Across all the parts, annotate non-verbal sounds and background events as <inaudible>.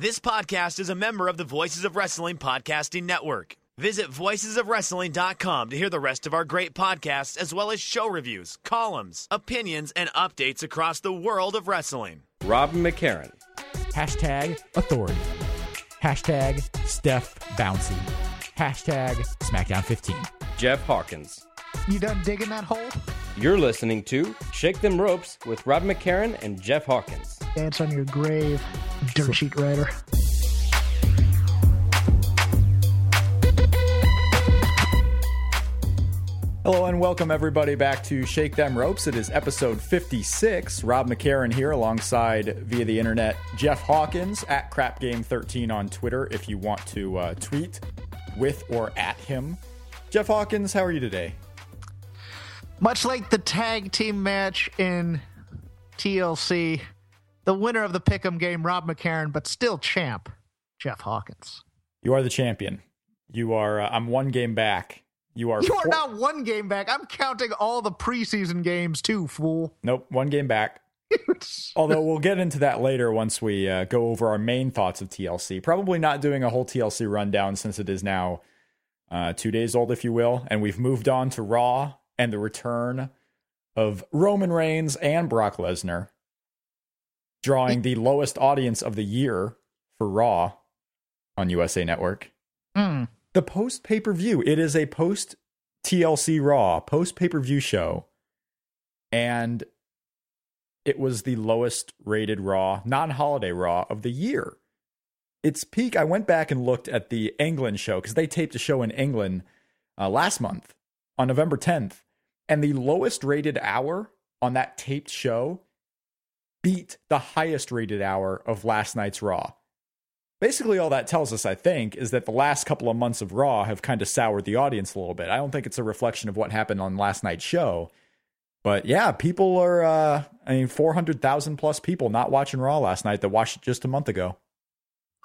This podcast is a member of the Voices of Wrestling Podcasting Network. Visit voicesofwrestling.com to hear the rest of our great podcasts, as well as show reviews, columns, opinions, and updates across the world of wrestling. Rob McCarran. Hashtag authority. Hashtag Steph Bouncy. Hashtag SmackDown 15. Jeff Hawkins. You done digging that hole? You're listening to Shake Them Ropes with Rob McCarran and Jeff Hawkins. Dance on your grave, dirt sheet writer. Hello and welcome everybody back to Shake Them Ropes. It is episode 56. Rob McCarran here alongside via the internet Jeff Hawkins at Crap Game 13 on Twitter if you want to uh, tweet with or at him. Jeff Hawkins, how are you today? Much like the tag team match in TLC, the winner of the Pick'em game, Rob McCarran, but still champ, Jeff Hawkins. You are the champion. You are. Uh, I'm one game back. You are. You are four- not one game back. I'm counting all the preseason games too, fool. Nope, one game back. <laughs> Although we'll get into that later once we uh, go over our main thoughts of TLC. Probably not doing a whole TLC rundown since it is now uh, two days old, if you will, and we've moved on to Raw and the return of Roman Reigns and Brock Lesnar, drawing the lowest audience of the year for Raw on USA Network. Hmm. The post pay per view. It is a post TLC Raw, post pay per view show. And it was the lowest rated Raw, non holiday Raw of the year. Its peak, I went back and looked at the England show because they taped a show in England uh, last month on November 10th. And the lowest rated hour on that taped show beat the highest rated hour of last night's Raw. Basically, all that tells us, I think, is that the last couple of months of Raw have kind of soured the audience a little bit. I don't think it's a reflection of what happened on last night's show. But yeah, people are, uh, I mean, 400,000 plus people not watching Raw last night that watched it just a month ago.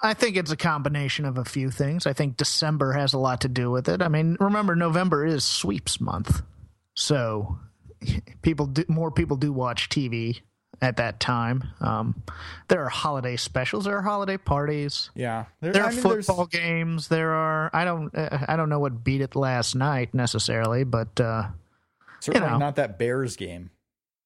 I think it's a combination of a few things. I think December has a lot to do with it. I mean, remember November is sweeps month, so <laughs> people do, more people do watch TV at that time. Um, there are holiday specials, there are holiday parties, Yeah. There, there are I mean, there's- football games. There are I don't uh, I don't know what beat it last night necessarily, but uh, Certainly know. not that Bears game.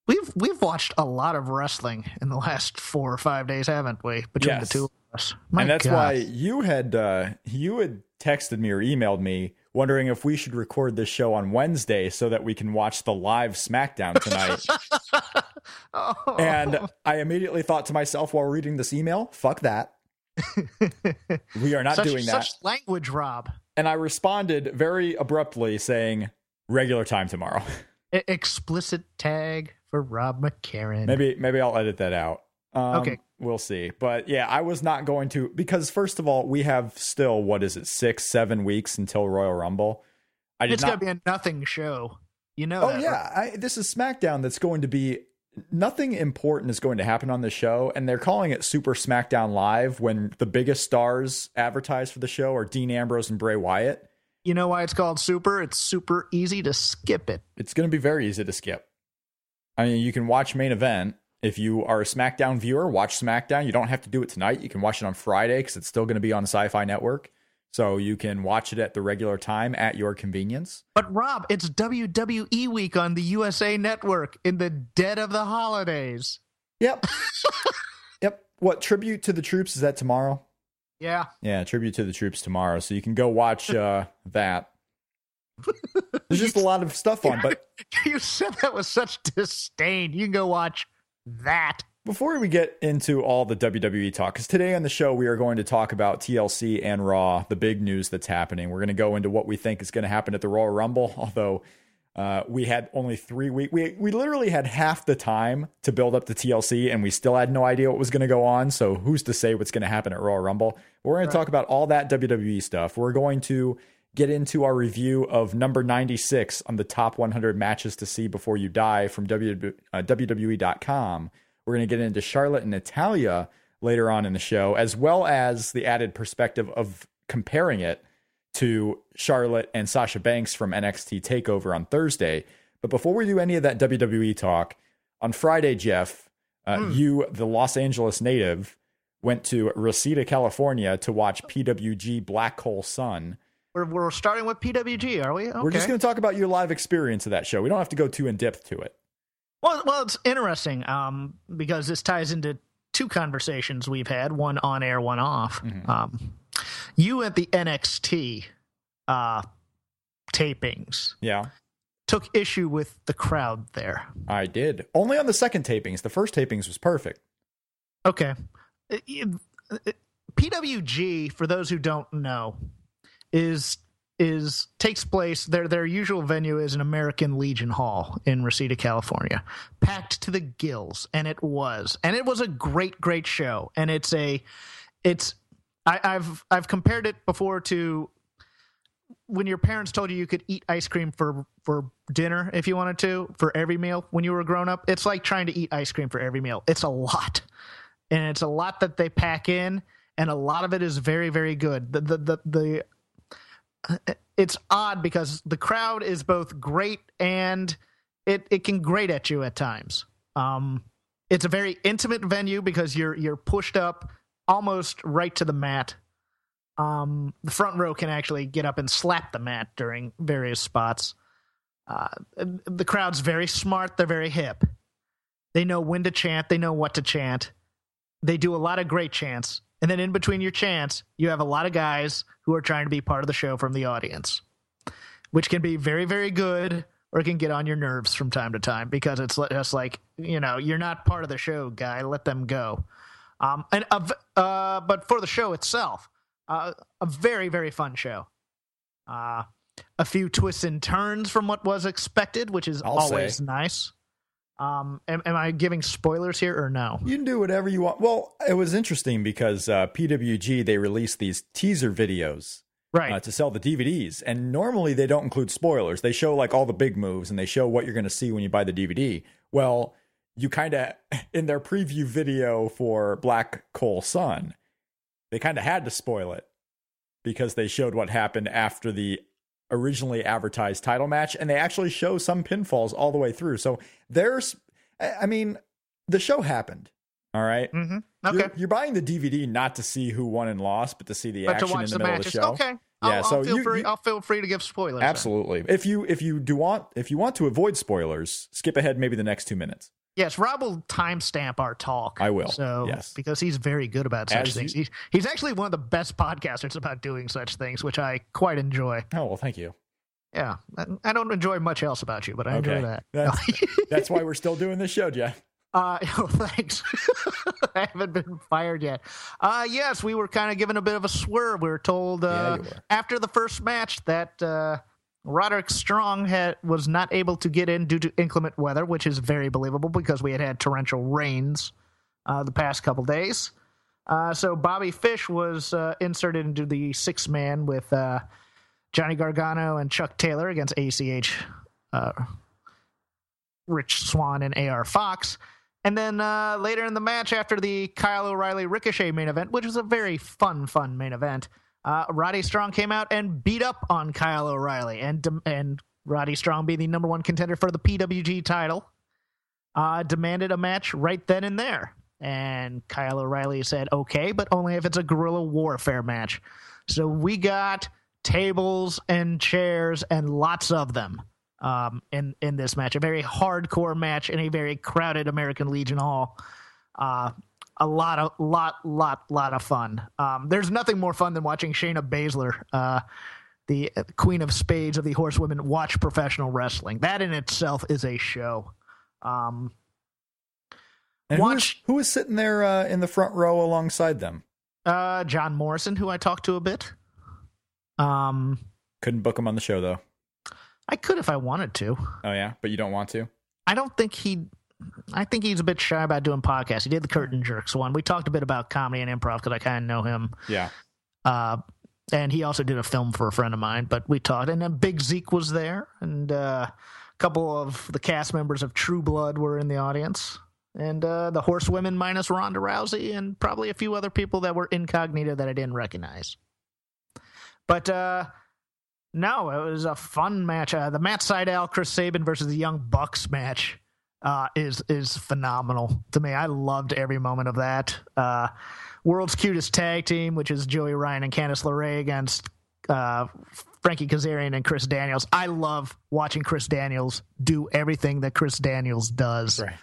we've we've watched a lot of wrestling in the last four or five days, haven't we? Between Yes. the two of us, My and that's God. why you had uh, you had texted me or emailed me wondering if we should record this show on Wednesday so that we can watch the live SmackDown tonight. <laughs> Oh. and I immediately thought to myself while reading this email, "Fuck that." <laughs> we are not such, doing that. Such language, Rob. And I responded very abruptly saying, "Regular time tomorrow." Explicit tag for Rob McCarran. maybe maybe I'll edit that out. Um, Okay. we'll see. But yeah, I was not going to because first of all, we have still what is it, six, seven weeks until Royal Rumble. I did it's not. gonna be a nothing show. You know. oh that, yeah, right? I, this is SmackDown. That's going to be nothing important is going to happen on the show, and they're calling it Super SmackDown Live when the biggest stars advertised for the show are Dean Ambrose and Bray Wyatt. You know why it's called super? It's super easy to skip it. It's going to be very easy to skip. I mean, you can watch main event. If you are a SmackDown viewer, watch SmackDown. You don't have to do it tonight. You can watch it on Friday because it's still going to be on Syfy Network. So you can watch it at the regular time at your convenience. But Rob, it's WWE week on the USA Network in the dead of the holidays. Yep. <laughs> yep. What tribute to the troops is that tomorrow? Yeah. Yeah, tribute to the troops tomorrow. So you can go watch uh, <laughs> that. <laughs> There's just a lot of stuff on. But You said that with such disdain. You can go watch that. before we get into all the WWE talk, because today on the show we are going to talk about TLC and Raw, the big news that's happening. We're going to go into what we think is going to happen at the Royal Rumble, <laughs> although Uh, we had only three weeks. We we literally had half the time to build up the TLC, and we still had no idea what was going to go on. So who's to say what's going to happen at Royal Rumble? We're going to talk about all that WWE stuff. We're going to get into our review of number 96 on the top 100 matches to see before you die from w, uh, WWE.com. We're going to get into Charlotte and Natalya later on in the show, as well as the added perspective of comparing it to Charlotte and Sasha Banks from NXT TakeOver on Thursday. But before we do any of that WWE talk, on Friday, Jeff, uh, mm. you, the Los Angeles native, went to Reseda, California to watch PWG Black Hole Sun. We're, we're starting with PWG, are we? Okay. We're just going to talk about your live experience of that show. We don't have to go too in depth to it. Well, well, it's interesting um, because this ties into two conversations we've had, one on air, one off. Mm-hmm. Um, you at the NXT uh, tapings. Yeah. Took issue with the crowd there. I did. Only on the second tapings. The first tapings was perfect. Okay. PWG, for those who don't know, is is takes place their their usual venue is an American Legion Hall in Reseda, California, packed to the gills, and it was, and it was a great great show, and it's a it's I, I've I've compared it before to when your parents told you you could eat ice cream for for dinner if you wanted to for every meal when you were grown up. It's like trying to eat ice cream for every meal. It's a lot, and it's a lot that they pack in, and a lot of it is very very good. The the the, the it's odd because the crowd is both great and it it can grate at you at times. Um, it's a very intimate venue because you're you're pushed up almost right to the mat. Um, the front row can actually get up and slap the mat during various spots. Uh, the crowd's very smart. They're very hip. They know when to chant. They know what to chant. They do a lot of great chants. And then in between your chants, you have a lot of guys who are trying to be part of the show from the audience, which can be very, very good or can get on your nerves from time to time because it's just like, you know, you're not part of the show, guy. Let them go. Um, and uh, uh, but for the show itself, uh, a very very fun show. Uh, a few twists and turns from what was expected, which is I'll always say. nice. Um, am, am, I giving spoilers here or no? You can do whatever you want. Well, it was interesting because uh, PWG they released these teaser videos right uh, to sell the DVDs, and normally they don't include spoilers. They show like all the big moves and they show what you're going to see when you buy the DVD. Well, you kind of <laughs> in their preview video for Black Hole Sun, they kind of had to spoil it because they showed what happened after the originally advertised title match and they actually show some pinfalls all the way through. So there's I mean, the show happened. All right? mm-hmm. Okay. You're, you're, buying the DVD not to see who won and lost, but to see the but action in the, the middle matches. of the show. Okay. Yeah, I'll, so I'll feel, you, free, you, I'll feel free to give spoilers. Absolutely. Then. If you if you do want if you want to avoid spoilers, skip ahead maybe the next two minutes. Yes, Rob will timestamp our talk. I will. So, yes. because he's very good about such As things. You, he's, he's actually one of the best podcasters about doing such things, which I quite enjoy. Oh, well, thank you. Yeah. I don't enjoy much else about you, but I okay. enjoy that. That's, that's why we're still doing this show, Jeff. <laughs> Uh, <laughs> oh, thanks. <laughs> I haven't been fired yet. Uh, yes, we were kind of given a bit of a swerve. We were told uh, yeah, after the first match that uh, Roderick Strong had, was not able to get in due to inclement weather, which is very believable because we had had torrential rains uh, the past couple days. Uh, so Bobby Fish was uh, inserted into the six man with uh, Johnny Gargano and Chuck Taylor against ACH, uh, Rich Swann, and AR Fox. And then uh, later in the match, after the Kyle O'Reilly Ricochet main event, which was a very fun, fun main event, uh, Roddy Strong came out and beat up on Kyle O'Reilly, and and Roddy Strong, being the number one contender for the PWG title, uh, demanded a match right then and there. And Kyle O'Reilly said, "Okay, but only if it's a guerrilla warfare match." So we got tables and chairs and lots of them um, in in this match. A very hardcore match in a very crowded American Legion Hall. Uh, a lot of lot lot lot of fun. Um, there's nothing more fun than watching Shayna Baszler, uh, the Queen of Spades of the Horsewomen, watch professional wrestling. That in itself is a show. Um, and watch who is sitting there uh, in the front row alongside them? Uh, John Morrison, who I talked to a bit. Um, couldn't book him on the show though. I could if I wanted to. Oh yeah, but you don't want to. I don't think he. I think he's a bit shy about doing podcasts. He did the Curtain Jerks one. We talked a bit about comedy and improv because I kind of know him. Yeah. Uh, and he also did a film for a friend of mine. But we talked, and then Big Zeke was there, and uh, a couple of the cast members of True Blood were in the audience, and uh, the Horsewomen minus Ronda Rousey, and probably a few other people that were incognito that I didn't recognize. But uh, no, it was a fun match. Uh, the Matt Sydal, Chris Sabin versus the Young Bucks match uh, is is phenomenal to me. I loved every moment of that. Uh, world's cutest tag team, which is Joey Ryan and Candice LeRae against uh, Frankie Kazarian and Chris Daniels. I love watching Chris Daniels do everything that Chris Daniels does. Right.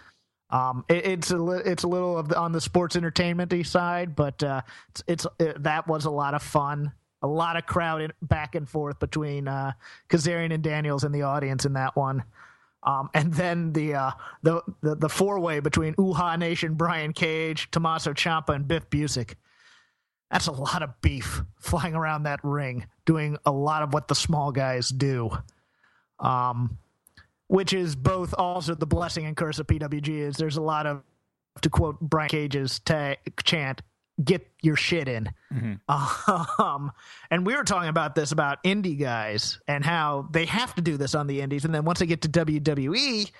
Um, it, it's a li- it's a little of the, on the sports entertainment side, but uh, it's, it's it, that was a lot of fun. A lot of crowd in, back and forth between uh, Kazarian and Daniels in the audience in that one. Um, and then the uh, the the, the four way between Uhaa Nation, Brian Cage, Tommaso Ciampa, and Biff Busick. That's a lot of beef flying around that ring, doing a lot of what the small guys do. Um, which is both also the blessing and curse of PWG is there's a lot of to quote Brian Cage's ta- chant, get your shit in. <laughs> Um, and we were talking about this about indie guys and how they have to do this on the indies, and then once they get to WWE,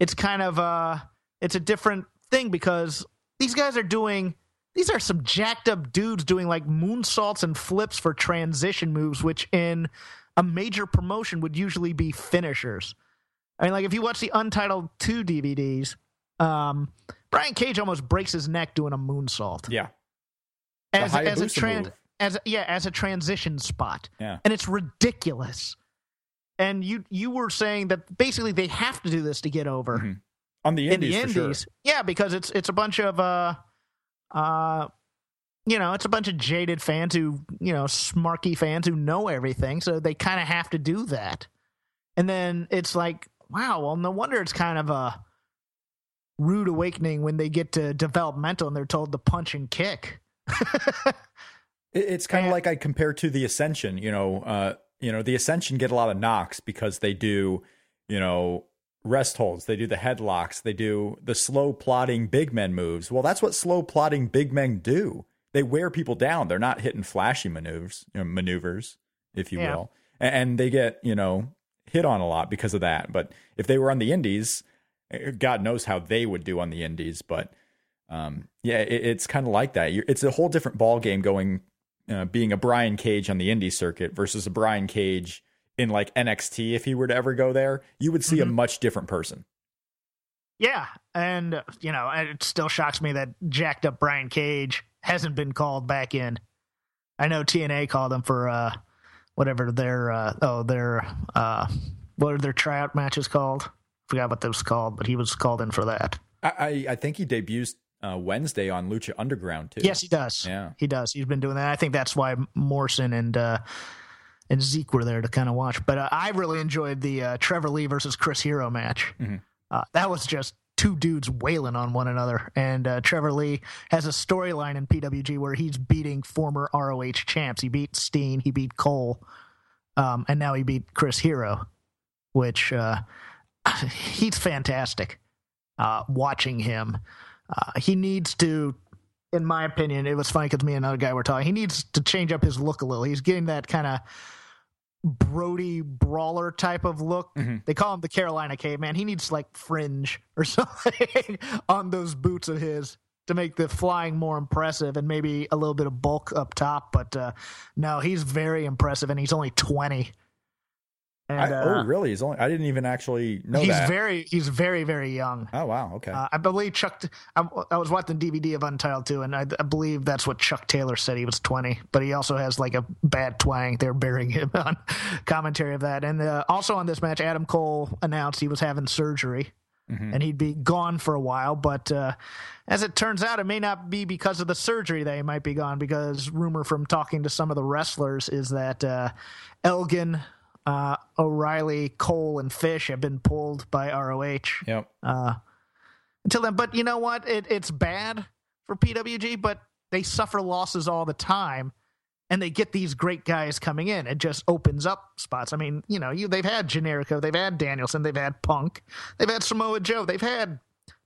it's kind of uh it's a different thing because these guys are doing these are some jacked up dudes doing like moonsaults and flips for transition moves, which in a major promotion would usually be finishers. I mean, like if you watch the Untitled Two DVDs, um, Brian Cage almost breaks his neck doing a moonsault Yeah. As, as a Hayabusa tran- move. as yeah as a transition spot, Yeah. and it's ridiculous. And you you were saying that basically they have to do this to get over Mhm. On the in indies, the for indies. sure. Yeah, because it's it's a bunch of uh uh you know, it's a bunch of jaded fans who, you know, smarky fans who know everything, so they kind of have to do that. And then it's like, wow, well no wonder it's kind of a rude awakening when they get to developmental and they're told to punch and kick. <laughs> It- It's kind of like I compare to the Ascension. You know, uh, you know, the Ascension get a lot of knocks because they do, you know, rest holds. They do the headlocks. They do the slow plotting big men moves. Well, that's what slow plotting big men do. They wear people down. They're not hitting flashy maneuvers, you know, maneuvers, if you Yeah. will, and they get you know hit on a lot because of that. But if they were on the Indies, eh, God knows how they would do on the Indies. But um, yeah, it, it's kind of like that. You're, it's a whole different ball game going uh, being a Brian Cage on the indie circuit versus a Brian Cage in like NXT. If he were to ever go there, you would see a much different person. Yeah, and you know, it still shocks me that jacked up Brian Cage hasn't been called back in. I know TNA called him for uh, whatever their uh, oh their uh, what are their tryout matches called? Forgot what that was called, but he was called in for that. I I, I think he debuts uh, Wednesday on Lucha Underground too. Yes, he does. Yeah. he does. He's been doing that. I think that's why Morrison and uh, and Zeke were there to kind of watch. But uh, I really enjoyed the uh, Trevor Lee versus Chris Hero match. Mhm. Uh, that was just two dudes wailing on one another. And uh, Trevor Lee has a storyline in PWG where he's beating former ROH champs. He beat Steen, he beat Cole, um, and now he beat Chris Hero, which uh, <sighs> he's fantastic. Uh, watching him, uh, he needs to. In my opinion, it was funny because me and another guy were talking. He needs to change up his look a little. He's getting that kind of Brody brawler type of look. Mhm. They call him the Carolina Caveman. He needs like fringe or <laughs> something on those boots of his to make the flying more impressive and maybe a little bit of bulk up top. But uh, no, he's very impressive and he's only 20. And I, uh, oh, really? He's only. I didn't even actually know he's that. very he's very very young. oh, wow. Okay. Uh, I believe Chuck. I, I was watching DVD of Untitled too, and I, I believe that's what Chuck Taylor said. He was 20, but he also has like a bad twang. They're burying him <laughs> on commentary of that. And uh, also on this match, Adam Cole announced he was having surgery and he'd be gone for a while. But uh, as it turns out, it may not be because of the surgery that he might be gone. Because rumor from talking to some of the wrestlers is that uh, Elgin, uh, O'Reilly, Cole, and Fish have been pulled by ROH yep. uh, until then. But you know what? It, it's bad for PWG, but they suffer losses all the time. and they get these great guys coming in. It just opens up spots. I mean, you know, you they've had Generico, they've had Danielson, they've had Punk, they've had Samoa Joe, they've had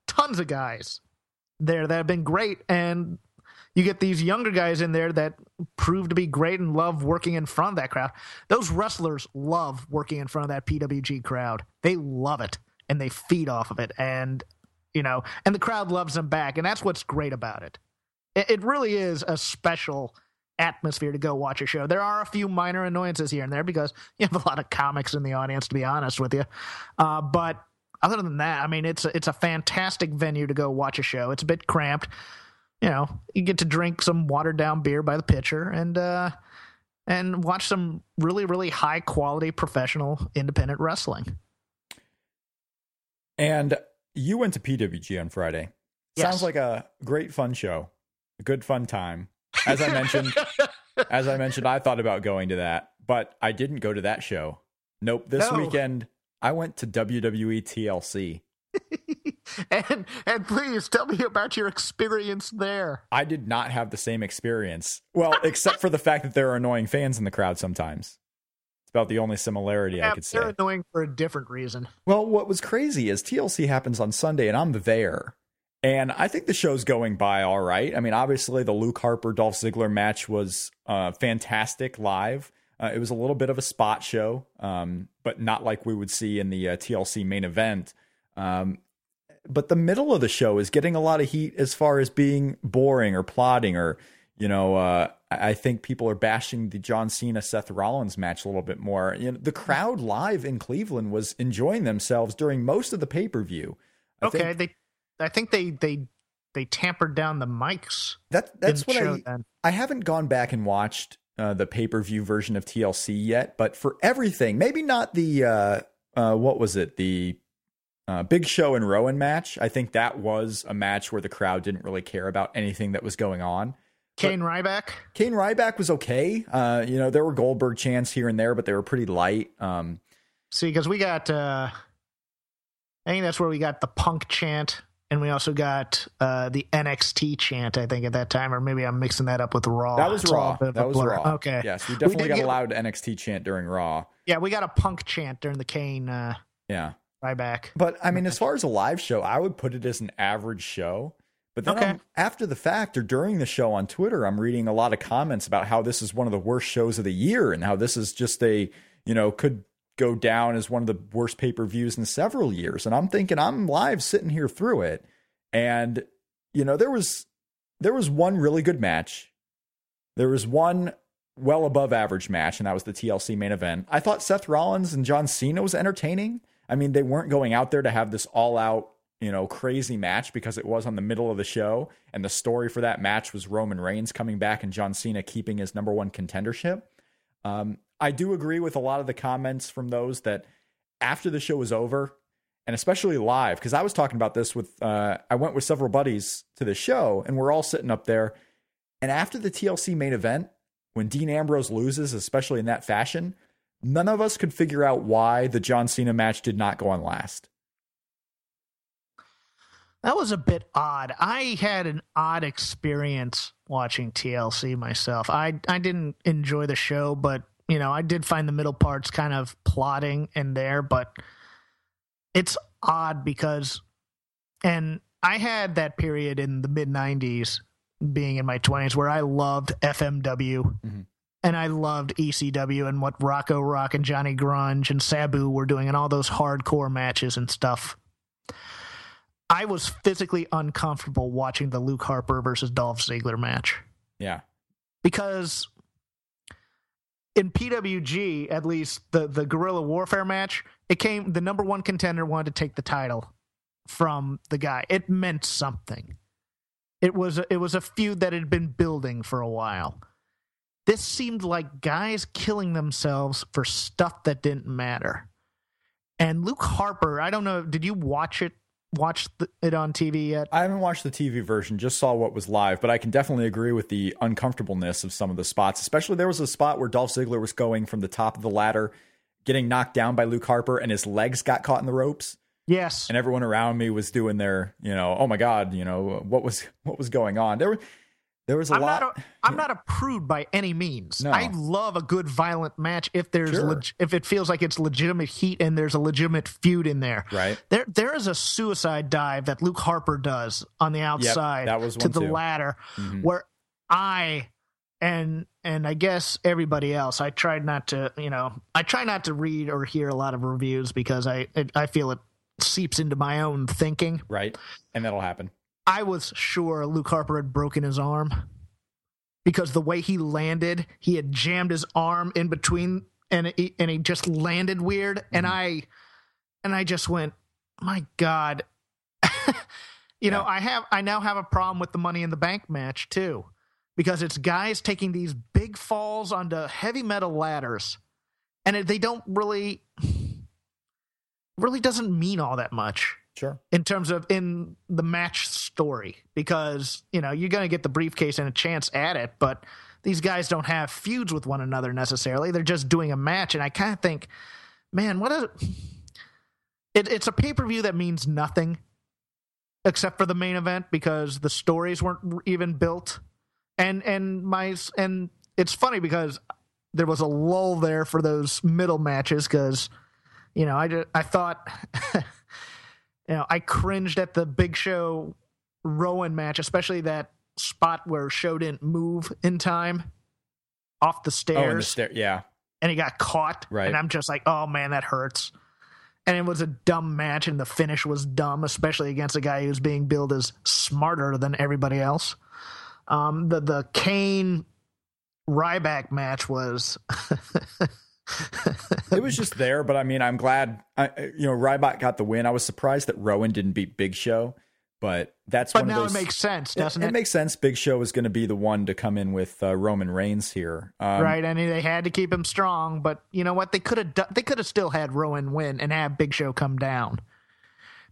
tons of guys there that have been great, and you get these younger guys in there that prove to be great and love working in front of that crowd. Those wrestlers love working in front of that PWG crowd. They love it and they feed off of it, and you know, and the crowd loves them back, and that's what's great about it. It, really is a special atmosphere to go watch a show. There are a few minor annoyances here and there because you have a lot of comics in the audience, to be honest with you. Uh, but other than that, I mean, it's a, it's a fantastic venue to go watch a show. It's a bit cramped. You know, you get to drink some watered down beer by the pitcher and uh, and watch some really really high quality professional independent wrestling. And you went to PWG on Friday. Yes. Sounds like a great fun show. A good fun time. As I mentioned, <laughs> as I mentioned, I thought about going to that, but I didn't go to that show. Nope. This No. weekend I went to WWE TLC. <laughs> and and please tell me about your experience there. I did not have the same experience. Well, <laughs> except for the fact that there are annoying fans in the crowd sometimes. It's about the only similarity I Yeah, could say. they're annoying for a different reason. Well, what was crazy is TLC happens on Sunday and I'm there. And I think the show's going by all right. I mean, obviously, the Luke Harper Dolph Ziggler match was uh, fantastic live. Uh, it was a little bit of a spot show, um, but not like we would see in the uh, TLC main event. Um, but the middle of the show is getting a lot of heat as far as being boring or plotting or you know uh, I I think people are bashing the John Cena Seth Rollins match a little bit more. You know, the crowd live in Cleveland was enjoying themselves during most of the pay per view. Okay, they I think they they they tampered down the mics. that that's what I then. I haven't gone back and watched uh, the pay per view version of TLC yet, but for everything, maybe not the uh, uh, what was it the uh, Big Show and Rowan match. I think that was a match where the crowd didn't really care about anything that was going on. Kane Ryback. Kane Ryback was okay. Uh, you know, there were Goldberg chants here and there, but they were pretty light. Um, See, because we got uh I think that's where we got the punk chant and we also got uh the NXT chant, I think, at that time, or maybe I'm mixing that up with Raw. that was It's Raw. bit of a That was blur. Raw. Okay. Yes, we definitely did got get- allowed NXT chant during Raw. Yeah, we got a punk chant during the Kane uh Yeah. Ryback. But I mean, as far as a live show, I would put it as an average show. But then Okay. After the fact or during the show on Twitter, I'm reading a lot of comments about how this is one of the worst shows of the year and how this is just a, you know, could go down as one of the worst pay per views in several years. And I'm thinking, I'm live sitting here through it. And, you know, there was there was one really good match. There was one well above average match, and that was the TLC main event. I thought Seth Rollins and John Cena was entertaining. I mean, they weren't going out there to have this all out, you know, crazy match because it was on the middle of the show. And the story for that match was Roman Reigns coming back and John Cena keeping his number one contendership. Um, I do agree with a lot of the comments from those that after the show was over, and especially live, because I was talking about this with, uh, I went with several buddies to the show and we're all sitting up there. And after the TLC main event, when Dean Ambrose loses, especially in that fashion, none of us could figure out why the John Cena match did not go on last. That was a bit odd. I had an odd experience watching TLC myself. I I didn't enjoy the show, but you know, I did find the middle parts kind of plotting in there, but it's odd because and I had that period in the mid 90s being in my 20s where I loved FMW Mhm. And I loved ECW and what Rocco Rock and Johnny Grunge and Sabu were doing and all those hardcore matches and stuff. I was physically uncomfortable watching the Luke Harper versus Dolph Ziggler match Yeah. because in PWG, at least the the guerrilla warfare match, it came the number one contender wanted to take the title from the guy. It meant something. It was a, it was a feud that had been building for a while. This seemed like guys killing themselves for stuff that didn't matter. And Luke Harper, I don't know, did you watch it? Watch the, it on TV yet? I haven't watched the TV version, just saw what was live, but I can definitely agree with the uncomfortableness of some of the spots. Especially there was a spot where Dolph Ziggler was going from the top of the ladder, getting knocked down by Luke Harper, and his legs got caught in the ropes. Yes. and everyone around me was doing their, you know, oh my god, you know, what was what was going on? There were There was a I'm lot. not a, I'm not a prude by any means. No. I love a good violent match if there's Sure. leg- if it feels like it's legitimate heat and there's a legitimate feud in there. Right. There there is a suicide dive that Luke Harper does on the outside was to the too. ladder Mhm. where I and and I guess everybody else I tried not to, you know, I try not to read or hear a lot of reviews because I I feel it seeps into my own thinking. right, and that'll happen. I was sure Luke Harper had broken his arm because the way he landed, he had jammed his arm in between and he, and he just landed weird. And mm-hmm. I and I just went, "My god." <laughs> you know, I have I now have a problem with the money in the bank match too because it's guys taking these big falls onto heavy metal ladders and they don't really really doesn't mean all that much Sure. in terms of in the match story because you know you're going to get the briefcase and a chance at it but these guys don't have feuds with one another necessarily they're just doing a match and i kind of think man what a it, it's a pay-per-view that means nothing except for the main event because the stories weren't even built and and my and it's funny because there was a lull there for those middle matches because you know i just, i thought <laughs> you know, I cringed at the Big Show Rowan match, especially that spot where Show didn't move in time off the stairs, Oh, the stair. Yeah. and he got caught. Right. And I'm just like, oh man, that hurts. And it was a dumb match, and the finish was dumb, especially against a guy who's being billed as smarter than everybody else. Um, the the Kane Ryback match was <laughs> it was just there, but I mean, I'm glad. I, you know, Ryback got the win. I was surprised that Rowan didn't beat Big Show, but that's but one now of those. it makes sense, it, doesn't it? it makes sense. Big Show is going to be the one to come in with uh, Roman Reigns here, um, right, and they had to keep him strong. But you know what? They could have done, they could have still had Rowan win and have Big Show come down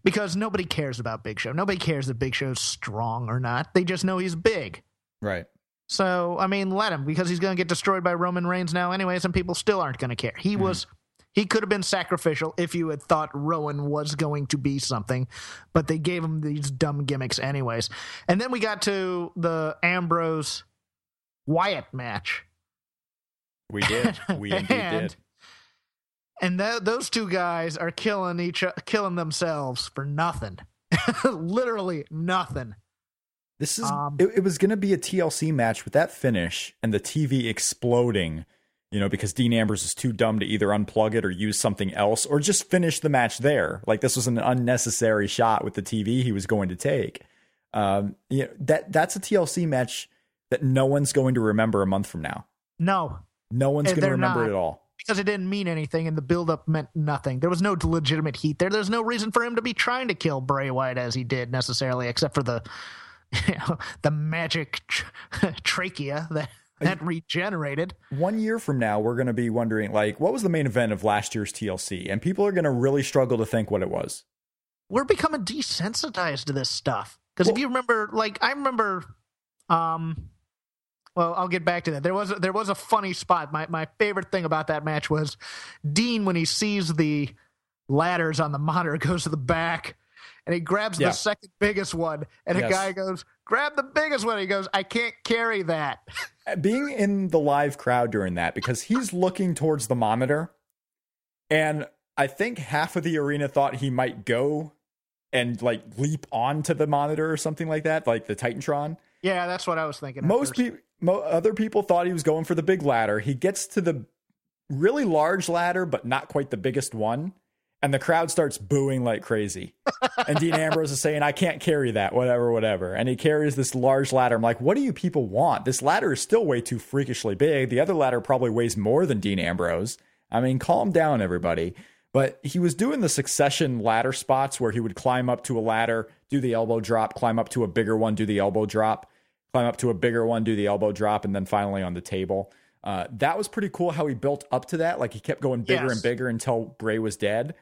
because nobody cares about Big Show. Nobody cares that Big Show's strong or not. They just know he's big. Right. So I mean, let him because he's going to get destroyed by Roman Reigns now, anyways, and people still aren't going to care. He hmm. was. He could have been sacrificial if you had thought Rowan was going to be something, but they gave him these dumb gimmicks anyways. And then we got to the Ambrose Wyatt match. We did. <laughs> We indeed And- did. and th- those two guys are killing each killing themselves for nothing <laughs> literally nothing This is Um, it, it was going to be a TLC match with that finish and the TV exploding, you know, because Dean Ambrose is too dumb to either unplug it or use something else or just finish the match there. Like this was an unnecessary shot with the TV he was going to take. Um, you know, that that's a TLC match that no one's going to remember a month from now. no No one's going to remember not. it at all. because it didn't mean anything and the buildup meant nothing there was no legitimate heat there there's no reason for him to be trying to kill bray wyatt as he did necessarily except for the you <laughs> know the magic tr- <laughs> trachea that that regenerated One year from now, we're going to be wondering, like, what was the main event of last year's TLC? And people are going to really struggle to think what it was. we're becoming desensitized to this stuff. Because if you remember, like I remember, um, well, I'll get back to that. There was a, there was a funny spot. My my favorite thing about that match was Dean when he sees the ladders on the monitor <laughs> goes to the back. And he grabs Yeah. the second biggest one, and a guy goes, "Grab the biggest one." He goes, "I can't carry that." <laughs> Uh, being in the live crowd during that because he's looking towards the monitor and i think half of the arena thought he might go and like leap onto the monitor or something like that like the titantron yeah, that's what I was thinking. most people mo- other people thought he was going for the big ladder he gets to the really large ladder but not quite the biggest one and the crowd starts booing like crazy. And dean <laughs> ambrose is saying i can't carry that whatever whatever. And he carries this large ladder. I'm like what do you people want? This ladder is still way too freakishly big. The other ladder probably weighs more than dean ambrose. I mean calm down everybody. But he was doing the succession ladder spots where he would climb up to a ladder do the elbow drop climb up to a bigger one do the elbow drop climb up to a bigger one do the elbow drop and then finally on the table. Uh, that was pretty cool how he built up to that. Like he kept going bigger Yes. and bigger until bray was dead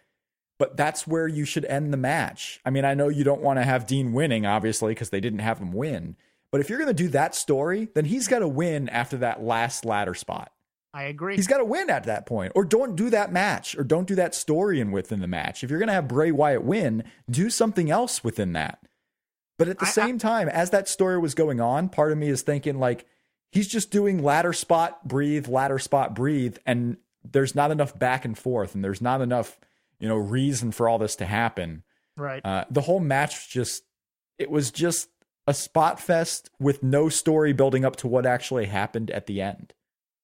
but that's where you should end the match. I mean, I know you don't want to have Dean winning, obviously, because they didn't have him win. But if you're going to do that story, then he's got to win after that last ladder spot. I agree. He's got to win at that point, or don't do that match, or don't do that story in within the match. If you're going to have Bray Wyatt win, do something else within that. But at the I- same time, as that story was going on, part of me is thinking like he's just doing ladder spot, breathe, ladder spot, breathe, and there's not enough back and forth, and there's not enough, you know, reason for all this to happen. Right. Uh, the whole match just it was just a spot fest with no story building up to what actually happened at the end.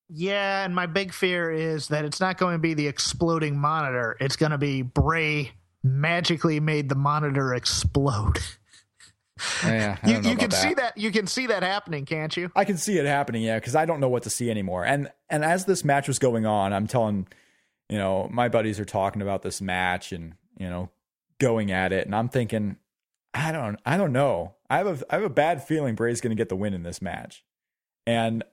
Yeah, and my big fear is that it's not going to be the exploding monitor. It's going to be Bray magically made the monitor explode. Yeah, <laughs> you you can see that you can see that happening, can't you? I can see it happening, yeah, because I don't know what to see anymore. And and as this match was going on, I'm telling, you know, my buddies are talking about this match and you know, going at it, and I'm thinking, I don't, I don't know. I have a I have a bad feeling Bray's going to get the win in this match, and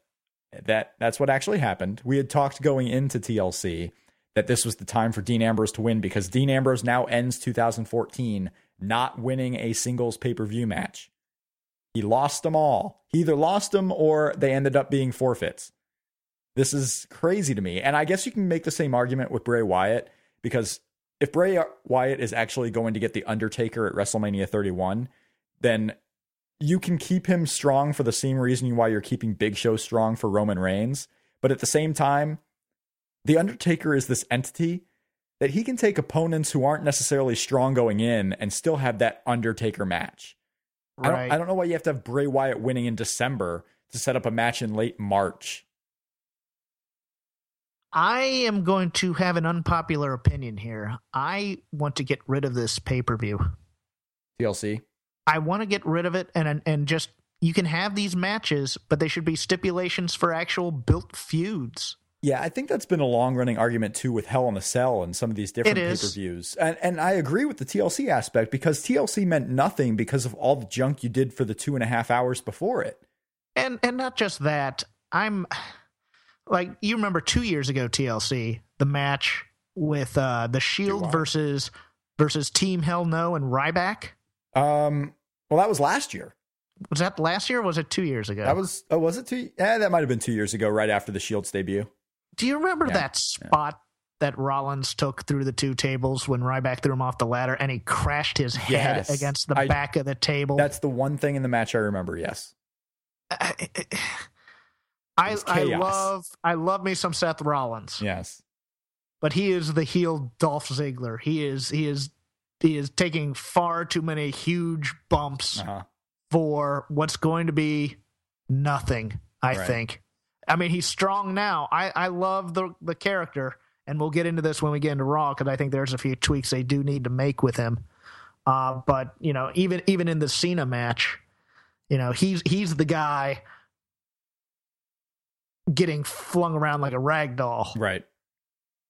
that that's what actually happened. We had talked going into TLC that this was the time for Dean Ambrose to win because Dean Ambrose now ends 2014 not winning a singles pay per view match. He lost them all. He either lost them or they ended up being forfeits. This is crazy to me. And I guess you can make the same argument with Bray Wyatt because if Bray Wyatt is actually going to get The Undertaker at WrestleMania 31, then you can keep him strong for the same reason why you're keeping Big Show strong for Roman Reigns. But at the same time, The Undertaker is this entity that he can take opponents who aren't necessarily strong going in and still have that Undertaker match. I, don't, I don't know why you have to have Bray Wyatt winning in December to set up a match in late March. I am going to have an unpopular opinion here. I want to get rid of this pay per view. TLC. I want to get rid of it and and just you can have these matches, but they should be stipulations for actual built feuds. Yeah, I think that's been a long running argument too with Hell in a Cell and some of these different pay per views. And and I agree with the TLC aspect because TLC meant nothing because of all the junk you did for the two and a half hours before it. And and not just that, I'm like you remember 2 years ago TLC, the match with uh the Shield versus versus Team Hell No and Ryback? Um well that was last year. Was that last year or was it 2 years ago? That was oh was it two eh, that might have been two years ago, right after the Shield's debut. Do you remember Yeah, that spot that Rollins took through the two tables when Ryback threw him off the ladder and he crashed his head Yes. against the I- back of the table? That's the one thing in the match I remember, yes. I, It I, I love I love me some Seth Rollins, Yes. but he is the heel Dolph Ziggler. He is he is he is taking far too many huge bumps Uh-huh. for what's going to be nothing. I Right. think. I mean, he's strong now. I I love the the character, and we'll get into this when we get into Raw because I think there's a few tweaks they do need to make with him. Uh, but you know, even even in the Cena match, you know, he's he's the guy getting flung around like a rag doll. Right.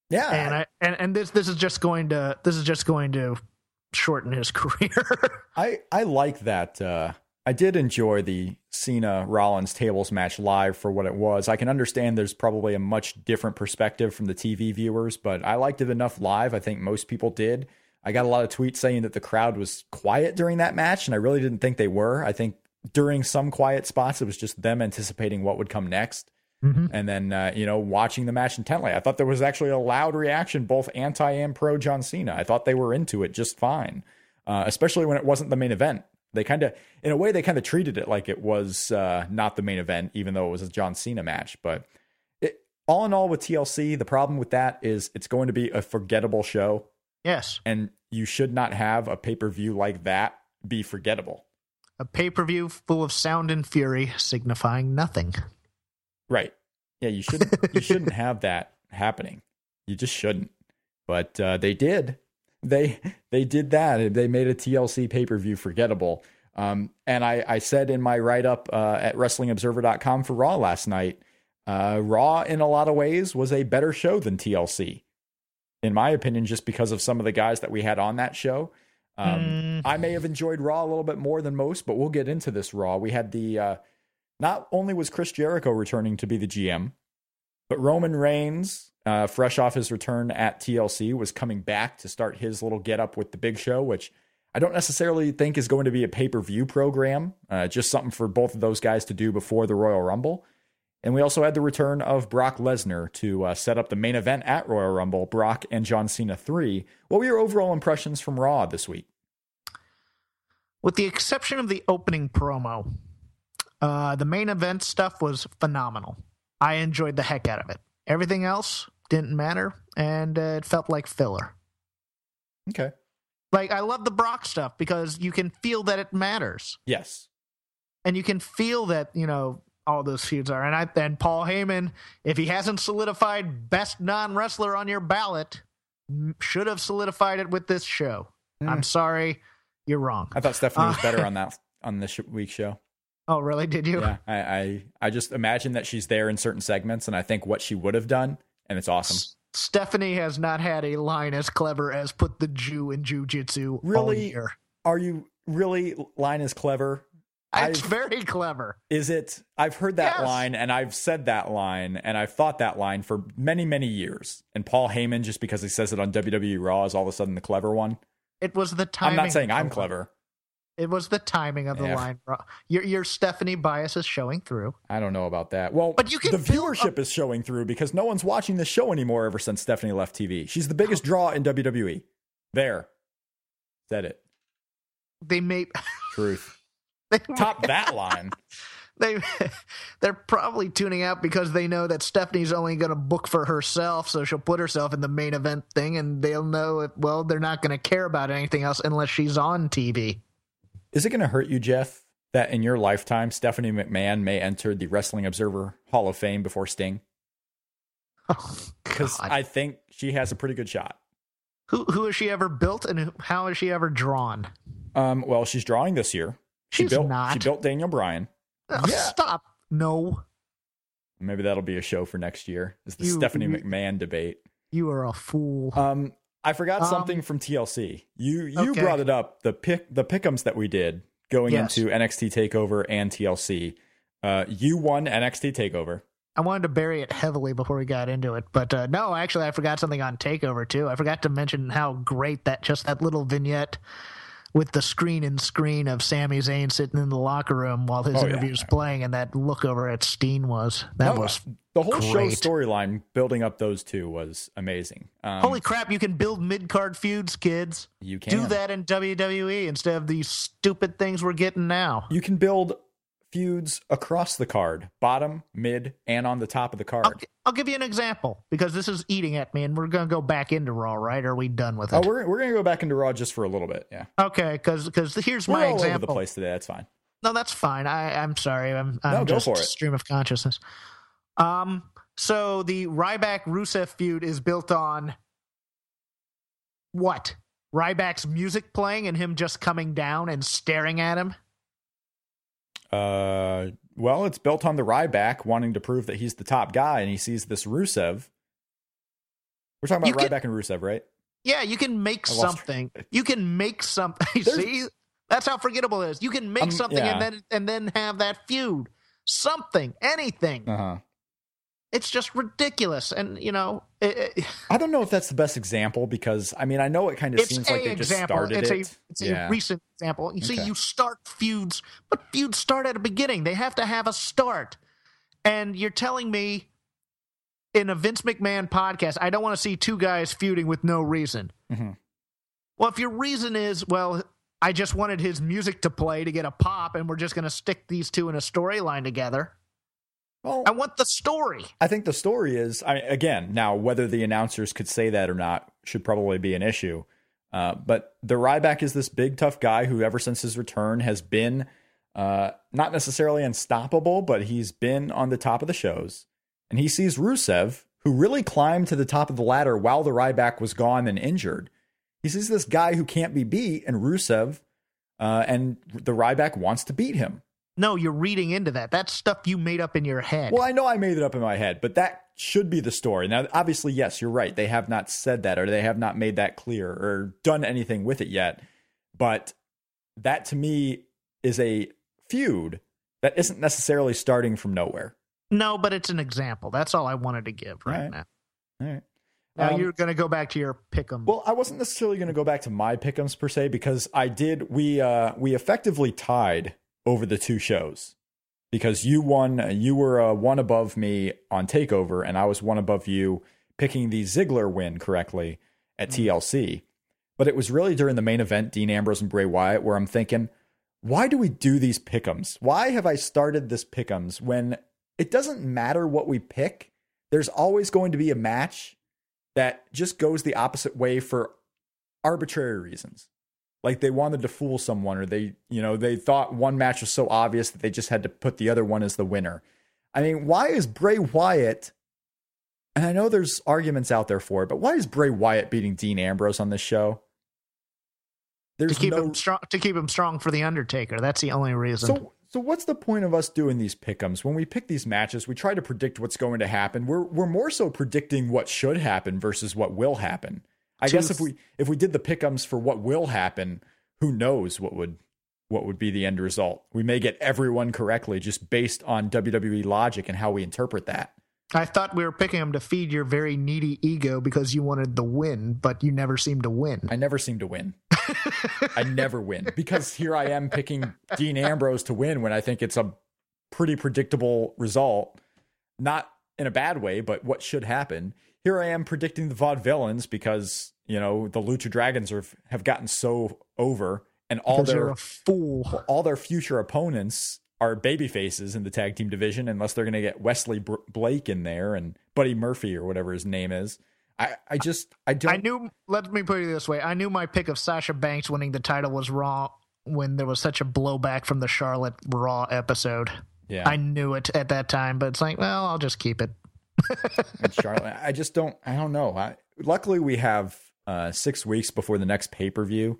Yeah. And I and, and this this is just going to this is just going to shorten his <laughs> career. I I like that. Uh, I did enjoy the Cena Rollins tables match live for what it was. I can understand there's probably a much different perspective from the TV viewers, but I liked it enough live. I think most people did. I got a lot of tweets saying that the crowd was quiet during that match, and I really didn't think they were. I think during some quiet spots, it was just them anticipating what would come next. Mhm. And then, uh, you know, watching the match intently, I thought there was actually a loud reaction, both anti and pro John Cena. I thought they were into it just fine, uh, especially when it wasn't the main event. They kind of, in a way, they kind of treated it like it was uh, not the main event, even though it was a John Cena match. But it, all in all, with TLC, the problem with that is it's going to be a forgettable show, yes, and you should not have a pay per view like that be forgettable. a pay per view full of sound and fury, signifying nothing. Right. Yeah, you shouldn't you shouldn't <laughs> have that happening. You just shouldn't. But uh, they did. They they did that. They made a TLC pay per view forgettable. Um, and I, I said in my write up uh, at WrestlingObserver.com for Raw last night, uh, Raw in a lot of ways was a better show than TLC, in my opinion, just because of some of the guys that we had on that show. Um, Mm. I may have enjoyed Raw a little bit more than most, but we'll get into this Raw. We had the uh, not only was Chris Jericho returning to be the GM, but Roman Reigns, uh, fresh off his return at TLC, was coming back to start his little get up with the Big Show, which I don't necessarily think is going to be a pay per view program, uh, just something for both of those guys to do before the Royal Rumble. And we also had the return of Brock Lesnar to uh, set up the main event at Royal Rumble, Brock and John Cena 3. What were your overall impressions from Raw this week? With the exception of the opening promo, uh, the main event stuff was phenomenal. I enjoyed the heck out of it. Everything else didn't matter, and uh, it felt like filler. Okay. Like I love the Brock stuff because you can feel that it matters, Yes. and you can feel that you know all those feuds are. And I and Paul Heyman, if he hasn't solidified best non wrestler on your ballot, should have solidified it with this show. I'm sorry, you're wrong. I thought Stephanie was better <laughs> on that on this week's show. Oh, really? Did you? Yeah, I, I I just imagine that she's there in certain segments, and I think what she would have done, and it's awesome. S- Stephanie has not had a line as clever as put the Jew in jujitsu all Really? Are you really? Line is clever. It's I've- very clever. Is it? I've heard that Yes. line, and I've said that line, and I've thought that line for many many years. And Paul Heyman, just because he says it on WWE Raw, is all of a sudden the clever one. It was the time. I'm not saying I'm clever. It was the timing of the Yeah. line. Your your Stephanie bias is showing through. I don't know about that. Well, But you can the viewership is showing through because no one's watching the show anymore ever since Stephanie left TV. She's the biggest draw in WWE. There, said it. They may <laughs> Truth. <laughs> they, Top that <laughs> line. they they're probably tuning out because they know that Stephanie's only going to book for herself, so she'll put herself in the main event thing, and they'll know if, well they're not going to care about anything else unless she's on TV. Is it going to hurt you, Jeff, that in your lifetime Stephanie McMahon may enter the Wrestling Observer Hall of Fame before Sting? <laughs> Oh, Because God. I think she has a pretty good shot. who who has she ever built, and how has she ever drawn? Um, well, she's drawing this year. She She's built, not. She built Daniel Bryan. Oh, Yeah. Stop! No, Maybe that'll be a show for next year. Is the You- Stephanie McMahon debate? you are a fool. Um, I forgot Um, something from TLC. You you okay. brought it up the pick the pickums that we did going Yes. into NXT Takeover and TLC. Uh, you won NXT Takeover. I wanted to bury it heavily before we got into it, but uh, no, actually, I forgot something on Takeover too. I forgot to mention how great that just that little vignette with the screen and screen of Sami Zayn sitting in the locker room while his Oh, yeah. interview's playing, and that look over at Steen was that No, was the whole show storyline building up those two was amazing. Um, holy crap! You can build mid card feuds, kids. you can Do that in WWE instead of these stupid things we're getting now. You can build feuds across the card, bottom, mid, and on the top of the card. I'll, I'll give you an example because this is eating at me, and we're going to go back into Raw, right? Are we done with it? Oh, we're we're gonna go back into Raw just for a little bit. Yeah, Okay, because because here's we're my all example. over the place today. That's fine. No, that's fine. I I'm sorry. I'm I'm No, go just for it. stream of consciousness. Um. So the Ryback Rusev feud is built on what? Ryback's music playing and him just coming down and staring at him. Uh, well, it's built on the Ryback wanting to prove that he's the top guy, and he sees this Rusev. We're talking You about can- Ryback and Rusev, right? Yeah, you can make something. You can make something. <laughs> See, that's how forgettable it is. You can make Um, something yeah. and then and then have that feud. Something, anything. Uh huh. It's just ridiculous, and you know, it, it- I don't know if that's the best example because I mean I know it kind of seems like they just started it's it. a it's yeah. a recent example. You see, you start feuds, but feuds start at a beginning. They have to have a start. And you're telling me in a Vince McMahon podcast, I don't want to see two guys feuding with no reason. Mhm. Well, if your reason is, well, I just wanted his music to play to get a pop, and we're just going to stick these two in a storyline together. Well, I want the story. I think the story is, I again, now whether the announcers could say that or not should probably be an issue. Uh, but the Ryback is this big, tough guy who, ever since his return, has been uh, not necessarily unstoppable, but he's been on the top of the shows. And he sees Rusev, who really climbed to the top of the ladder while the Ryback was gone and injured. He sees this guy who can't be beat, and Rusev, uh, and the Ryback wants to beat him. No, you're reading into that. That's stuff you made up in your head. Well, I know I made it up in my head, but that should be the story. Now, obviously, yes, you're right. They have not said that or they have not made that clear or done anything with it yet. But that to me is a feud that isn't necessarily starting from nowhere. No, but it's an example. That's all I wanted to give right, Right. now. All right. Now Um, you're going to go back to your pick 'em. Well, I wasn't necessarily going to go back to my pickums per se because I did. We uh we effectively tied over the two shows because you won. You were uh, one above me on Takeover, and I was one above you picking the Ziggler win correctly at TLC. But it was really during the main event, Dean Ambrose and Bray Wyatt, where I'm thinking, why do we do these pickums? Why have I started this pickums when it doesn't matter what we pick? There's always going to be a match that just goes the opposite way for arbitrary reasons. Like they wanted to fool someone or they, you know, they thought one match was so obvious that they just had to put the other one as the winner. I mean, why is Bray Wyatt and I know there's arguments out there for it, but why is Bray Wyatt beating Dean Ambrose on this show? There's to keep no... him strong to keep him strong for the Undertaker. That's the only reason. So so what's the point of us doing these pickums? When we pick these matches, we try to predict what's going to happen. We're we're more so predicting what should happen versus what will happen. I guess if we if we did the pickums for what will happen, who knows what would what would be the end result? We may get everyone correctly just based on WWE logic and how we interpret that. I thought we were picking them to feed your very needy ego because you wanted the win, but you never seem to win. I never seem to win. I never win <laughs> because here I am picking Dean Ambrose to win when I think it's a pretty predictable result. Not in a bad way, but what should happen. Here I am predicting the Vaudevillains because, you know, the Lucha Dragons are, have gotten so over and all because their fool. all their future opponents are baby faces in the tag team division unless they're going to get Wesley Br- Blake in there and Buddy Murphy or whatever his name is. I, I just I don't. I knew. Let me put it this way: I knew my pick of Sasha Banks winning the title was wrong when there was such a blowback from the Charlotte Raw episode. Yeah, I knew it at that time, but it's like, well, I'll just keep it. And Charlotte, I just don't. I don't know. I, luckily, we have uh, six weeks before the next pay per view,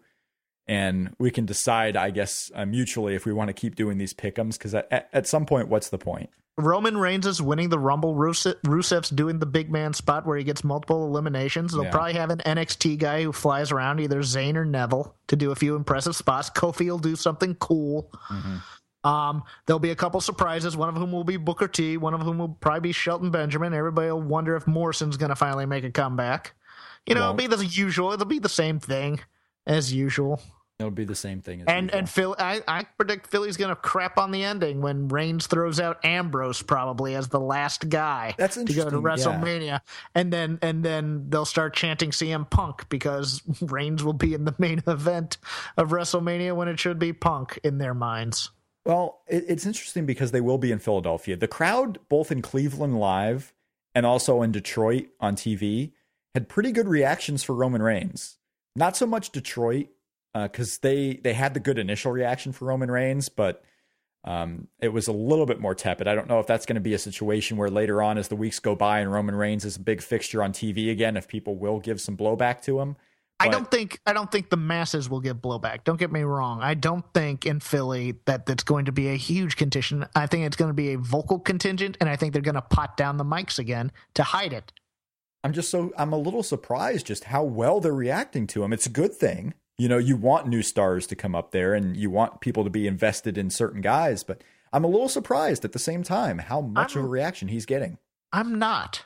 and we can decide, I guess, uh, mutually if we want to keep doing these pickums. Because at, at some point, what's the point? Roman Reigns is winning the Rumble. Rusev's doing the big man spot where he gets multiple eliminations. They'll yeah. probably have an NXT guy who flies around either Zayn or Neville to do a few impressive spots. Kofi will do something cool. Mm-hmm. Um, there'll be a couple surprises, one of whom will be Booker T, one of whom will probably be Shelton Benjamin. Everybody will wonder if Morrison's going to finally make a comeback. You know, it'll be the usual. It'll be the same thing as usual. It'll be the same thing. and usual. and Phil, I, I predict Philly's going to crap on the ending when Reigns throws out Ambrose probably as the last guy That's to go to WrestleMania, yeah. and then and then they'll start chanting CM Punk because <laughs> Reigns will be in the main event of WrestleMania when it should be Punk in their minds. Well, it, it's interesting because they will be in Philadelphia. The crowd, both in Cleveland live and also in Detroit on TV, had pretty good reactions for Roman Reigns. Not so much Detroit because uh, they they had the good initial reaction for Roman Reigns, but um, it was a little bit more tepid. I don't know if that's going to be a situation where later on, as the weeks go by and Roman Reigns is a big fixture on TV again, if people will give some blowback to him. But, I don't think I don't think the masses will give blowback. Don't get me wrong. I don't think in Philly that that's going to be a huge contingent. I think it's going to be a vocal contingent, and I think they're going to pot down the mics again to hide it. I'm just so I'm a little surprised just how well they're reacting to him. It's a good thing you know, you want new stars to come up there and you want people to be invested in certain guys, but I'm a little surprised at the same time how much I'm, of a reaction he's getting. I'm not.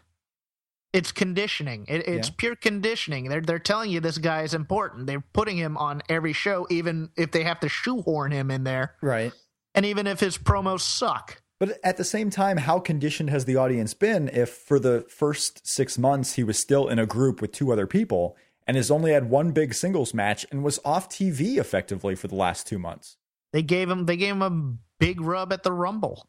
It's conditioning. It, it's yeah. pure conditioning. They're they're telling you this guy is important. They're putting him on every show, even if they have to shoehorn him in there. Right. And even if his promos suck. But at the same time, how conditioned has the audience been if for the first six months he was still in a group with two other people and has only had one big singles match and was off TV effectively for the last two months. They gave him they gave him a big rub at the Rumble.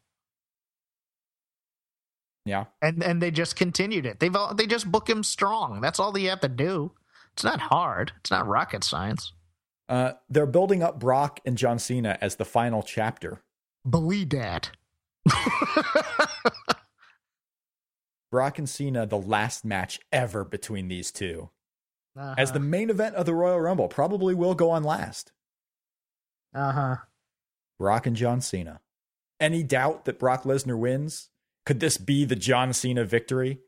Yeah, and and they just continued it. They've they just book him strong. That's all they have to do. It's not hard. It's not rocket science. Uh, they're building up Brock and John Cena as the final chapter. Believe that. <laughs> Brock and Cena, the last match ever between these two uh-huh. as the main event of the Royal Rumble. Probably will go on last. Uh huh. Brock and John Cena. Any doubt that Brock Lesnar wins? Could this be the John Cena victory?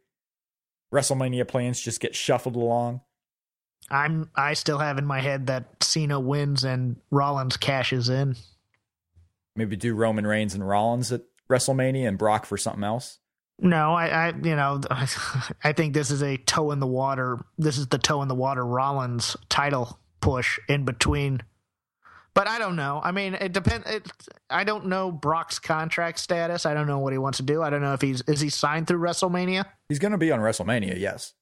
WrestleMania plans just get shuffled along. I'm I still have in my head that Cena wins and Rollins cashes in. Maybe do Roman Reigns and Rollins at WrestleMania and Brock for something else. No, I, I, you know, <laughs> I think this is a toe in the water. This is the toe in the water Rollins title push in between. But I don't know. I mean, it depends. I don't know Brock's contract status. I don't know what he wants to do. I don't know if he's is he signed through WrestleMania. He's going to be on WrestleMania. Yes.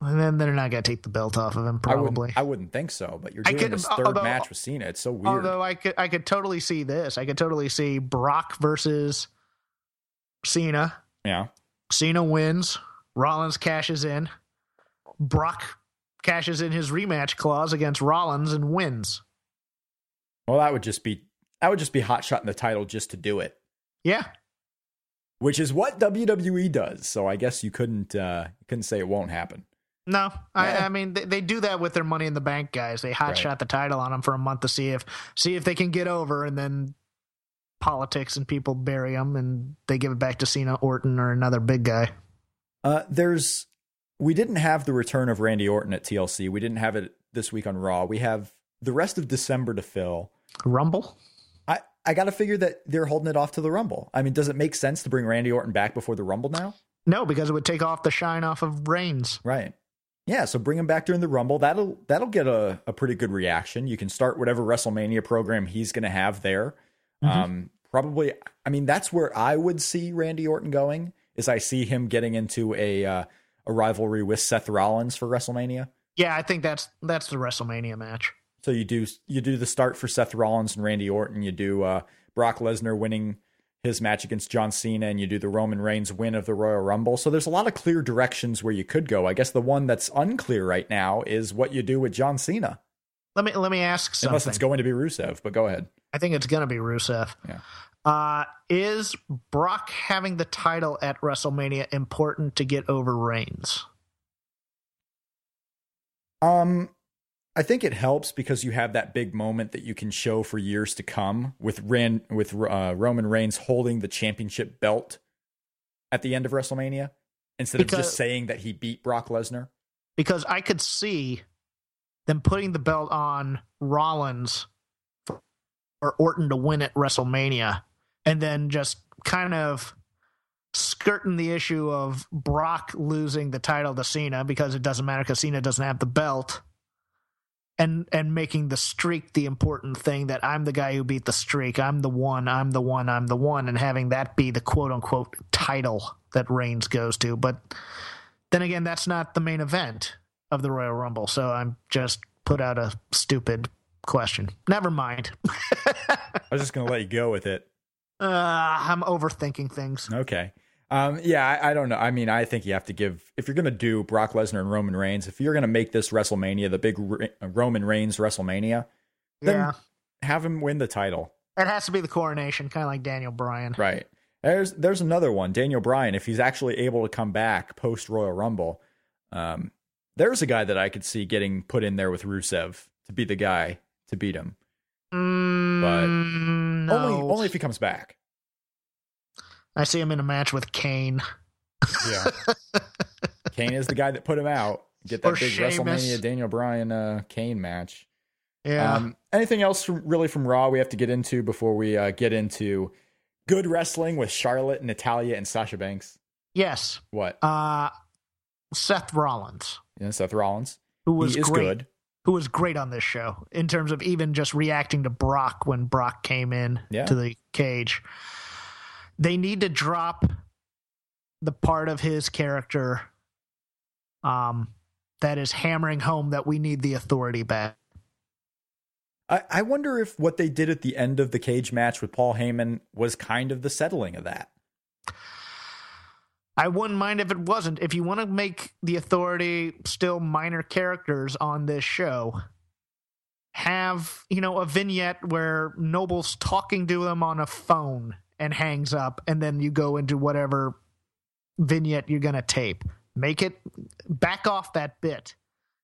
And then they're not going to take the belt off of him, I probably. wouldn't, I wouldn't think so, but you're I doing could- this third although- match with Cena. It's so weird. Although I could, I could totally see this. I could totally see Brock versus Cena. yeah. Cena wins. Rollins cashes in. Brock cashes in his rematch clause against Rollins and wins. Well, that would just be that would just be hot shot in the title just to do it, Yeah, which is what WWE does. So I guess you couldn't uh, you couldn't say it won't happen. No, I, Yeah. I mean they, they do that with their Money in the Bank guys. They hot Right. shot the title on them for a month to see if see if they can get over, and then politics and people bury them, and they give it back to Cena, Orton, or another big guy. Uh, there's we didn't have the return of Randy Orton at TLC. We didn't have it this week on Raw. We have the rest of December to fill. Rumble. I I got to figure that they're holding it off to the Rumble. I mean, does it make sense to bring Randy Orton back before the Rumble now? No, because it would take off the shine off of Reigns. Right. Yeah, so bring him back during the Rumble. That'll that'll get a, a pretty good reaction. You can start whatever WrestleMania program he's going to have there. Um, probably, I mean, that's where I would see Randy Orton going. Is I see him getting into a uh, a rivalry with Seth Rollins for WrestleMania. Yeah, I think that's that's the WrestleMania match. So you do you do the start for Seth Rollins and Randy Orton. You do uh, Brock Lesnar winning his match against John Cena, and you do the Roman Reigns win of the Royal Rumble. So there's a lot of clear directions where you could go. I guess the one that's unclear right now is what you do with John Cena, Let me let me ask something. unless it's going to be Rusev. But go ahead. I think it's gonna be Rusev. Yeah. Uh, is Brock having the title at WrestleMania important to get over Reigns? Um, I think it helps because you have that big moment that you can show for years to come with Ran with uh, Roman Reigns holding the championship belt at the end of WrestleMania instead of just saying that he beat Brock Lesnar. Because I could see them putting the belt on Rollins for, or Orton to win at WrestleMania, and then just kind of skirting the issue of Brock losing the title to Cena because it doesn't matter because Cena doesn't have the belt. And and making the streak the important thing that I'm the guy who beat the streak. I'm the one, I'm the one, I'm the one, and having that be the quote unquote title that Reigns goes to. But then again, that's not the main event of the Royal Rumble. So I'm just put out a stupid question. Never mind. <laughs> I was just going to let you go with it. Uh, I'm overthinking things. Okay. Um, yeah, I, I don't know. I mean, I think you have to give if you're going to do Brock Lesnar and Roman Reigns, if you're going to make this WrestleMania the big Re- Roman Reigns WrestleMania, then Yeah. have him win the title. It has to be the coronation, kind of like Daniel Bryan. Right. There's there's another one, Daniel Bryan. If he's actually able to come back post Royal Rumble, um, there's a guy that I could see getting put in there with Rusev to be the guy to beat him. Mm, no. Only only if he comes back. I see him in a match with Kane. Yeah. <laughs> Kane is the guy that put him out. Get that Or big Sheamus. WrestleMania Daniel Bryan uh, Kane match. Yeah. Um, anything else from really from Raw we have to get into before we uh, get into good wrestling with Charlotte, Natalya, and Sasha Banks? yes. What? Uh, Seth Rollins, Yeah, Seth Rollins. who was he is great. good. who was great on this show in terms of even just reacting to Brock when Brock came in Yeah. to the cage. They need to drop the part of his character um, that is hammering home that we need the authority back. I, I wonder if what they did at the end of the cage match with Paul Heyman was kind of the settling of that. I wouldn't mind if it wasn't. If you want to make the authority still minor characters on this show, have, you know, a vignette where Noble's talking to them on a phone and hangs up, and then you go into whatever vignette you're going to tape. Make it back off that bit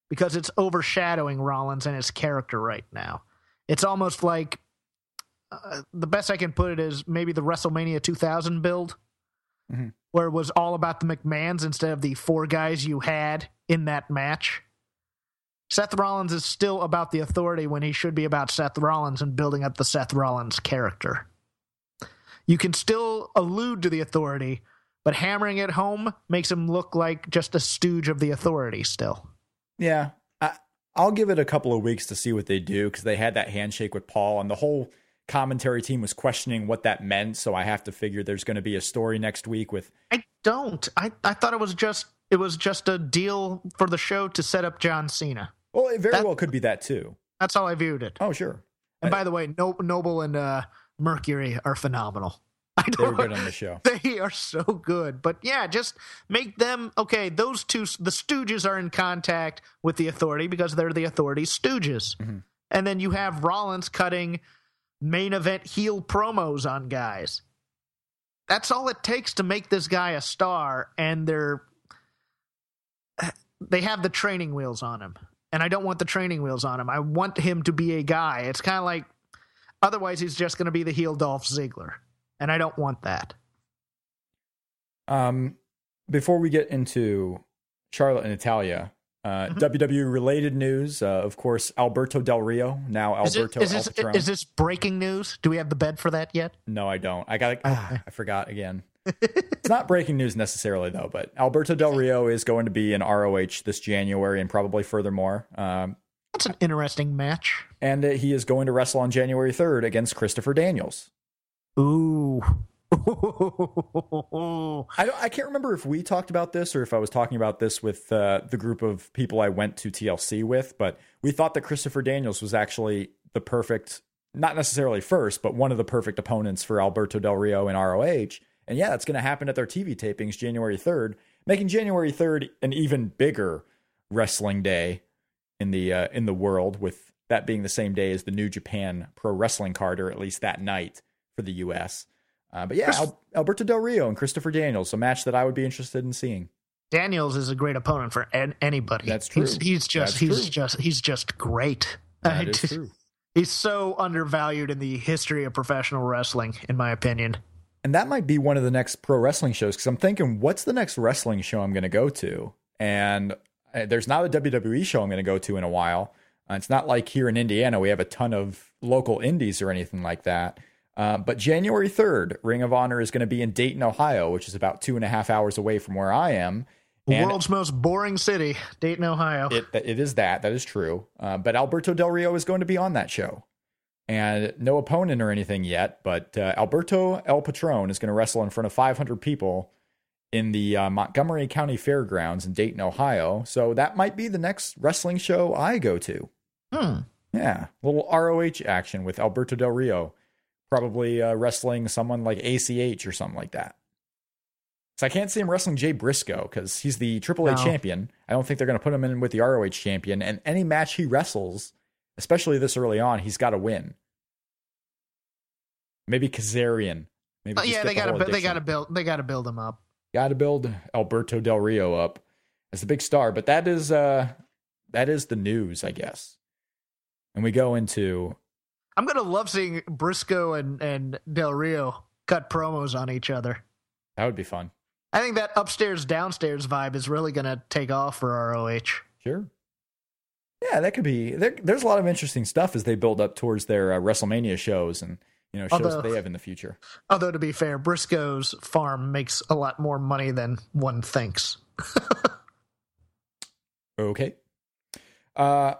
because it's overshadowing Rollins and his character right now. It's almost like uh, the best I can put it is maybe the WrestleMania 2000 build where it was all about the McMahons instead of the four guys you had in that match. Seth Rollins is still about the authority when he should be about Seth Rollins and building up the Seth Rollins character. You can still allude to the authority, but hammering it home makes him look like just a stooge of the authority still. Yeah, I, I'll give it a couple of weeks to see what they do because they had that handshake with Paul, and the whole commentary team was questioning what that meant. So I have to figure there's going to be a story next week with I don't. I, I thought it was just It was just a deal for the show to set up John Cena. Well, it very That- well could be that too. That's how I viewed it. Oh, sure. And by the way, no- Noble and uh, Mercury are phenomenal. <laughs> I They were good on the show. <laughs> They are so good. But yeah, just make them okay. Those two, the Stooges are in contact with the authority because they're the authority's Stooges. Mm-hmm. And then you have Rollins cutting main event heel promos on guys. That's all it takes to make this guy a star. And they're <sighs> they have the training wheels on him. And I don't want the training wheels on him. I want him to be a guy. It's kind of like otherwise he's just going to be the heel Dolph Ziggler. And I don't want that. Um, before we get into Charlotte and Natalya, uh, Mm-hmm. WWE related news. Uh, of course, Alberto Del Rio now Alberto is, El this, is this breaking news? Do we have the bed for that yet? No, I don't. I got. Ah, I forgot again. <laughs> it's not breaking news necessarily though, but Alberto Del Rio is going to be in ROH this January and probably furthermore. Um, That's an interesting match. and uh, he is going to wrestle on January 3rd against Christopher Daniels. Ooh. <laughs> I don't, I can't remember if we talked about this or if I was talking about this with uh, the group of people I went to TLC with, but we thought that Christopher Daniels was actually the perfect, not necessarily first, but one of the perfect opponents for Alberto Del Rio in ROH. And yeah, that's going to happen at their TV tapings January 3rd, making January 3rd an even bigger wrestling day in the uh, in the world with that being the same day as the New Japan Pro Wrestling card or at least that night for the US. Uh, but yeah, Al- Alberto Del Rio and Christopher Daniels, a match that I would be interested in seeing. Daniels is a great opponent for an- anybody. That's true. he's just That's he's true. just he's just great. That <laughs> is true. He's so undervalued in the history of professional wrestling, in my opinion. And that might be one of the next pro wrestling shows because I'm thinking, what's the next wrestling show I'm going to go to? And there's not a WWE show I'm going to go to in a while. Uh, it's not like here in Indiana we have a ton of local indies or anything like that. Uh, but January 3rd, Ring of Honor is going to be in Dayton, Ohio, which is about two and a half hours away from where I am. And World's most boring city, Dayton, Ohio. it, it is that. That is true. Uh, but Alberto Del Rio is going to be on that show. And no opponent or anything yet, but uh, Alberto El Patron is going to wrestle in front of 500 people in the uh, Montgomery County Fairgrounds in Dayton, Ohio. So that might be the next wrestling show I go to. Hmm. Yeah, little ROH action with Alberto Del Rio, probably uh, wrestling someone like ACH or something like that. So I can't see him wrestling Jay Briscoe because he's the AAA No. champion. I don't think they're going to put him in with the ROH champion. And any match he wrestles, especially this early on, he's got to win. Maybe Kazarian. Maybe Uh, yeah, they got to they got to build they got to build him up. Got to build Alberto Del Rio up as the big star, but that is uh that is the news, I guess. And we go into I'm gonna love seeing Briscoe and and Del Rio cut promos on each other. that would be fun. I think that upstairs downstairs vibe is really gonna take off for ROH. Sure. Yeah, that could be. There, there's a lot of interesting stuff as they build up towards their uh, WrestleMania shows and you know shows Although- that they have in the future. Although to be fair, Briscoe's farm makes a lot more money than one thinks. <laughs> Okay. Uh,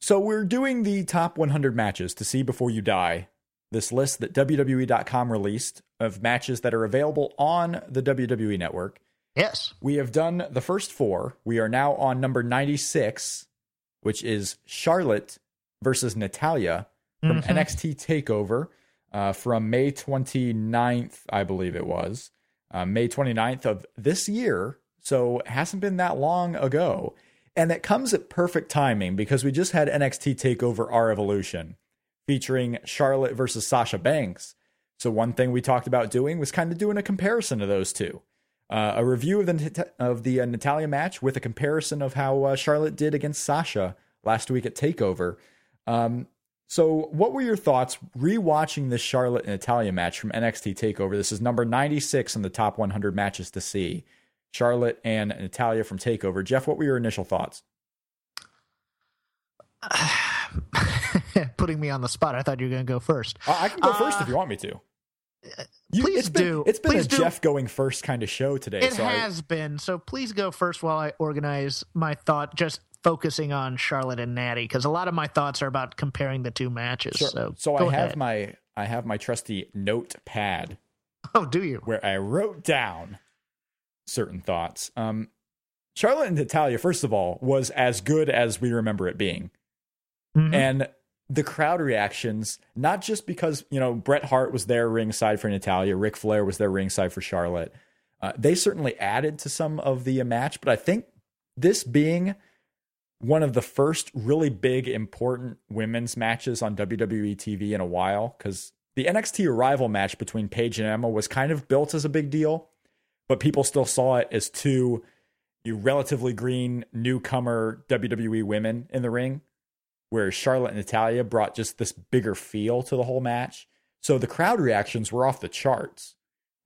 so we're doing the top 100 matches to see before you die. This list that WWE.com released of matches that are available on the WWE network. Yes. We have done the first four. We are now on number 96, which is Charlotte versus Natalya from Mhm. NXT TakeOver uh, from May 29th, I believe it was. Uh, May 29th of this year. So hasn't been that long ago. And it comes at perfect timing because we just had NXT TakeOver R Evolution featuring Charlotte versus Sasha Banks. So one thing we talked about doing was kind of doing a comparison of those two. Uh, a review of the of the uh, Natalya match with a comparison of how uh, Charlotte did against Sasha last week at Takeover. Um, so, what were your thoughts rewatching this Charlotte and Natalya match from NXT Takeover? This is number ninety six in the top one hundred matches to see. Charlotte and Natalya from Takeover. Jeff, what were your initial thoughts? <sighs> Putting me on the spot. I thought you were going to go first. Uh, I can go first Uh, if you want me to. You, please it's been, do. It's been Please a do. Jeff going first kind of show today. It so I- has been. So please go first while I organize my thought, just focusing on Charlotte and Natty, because a lot of my thoughts are about comparing the two matches. Sure. So, So I have ahead. my I have my trusty notepad Oh, do you? where I wrote down certain thoughts. Um, Charlotte and Natalya, first of all, was as good as we remember it being. Mhm. And the crowd reactions, not just because, you know, Bret Hart was there ringside for Natalya, Ric Flair was there ringside for Charlotte. Uh, they certainly added to some of the match, but I think this being one of the first really big, important women's matches on WWE TV in a while, because the NXT arrival match between Paige and Emma was kind of built as a big deal, but people still saw it as two you relatively green newcomer WWE women in the ring where Charlotte and Natalya brought just this bigger feel to the whole match. So the crowd reactions were off the charts.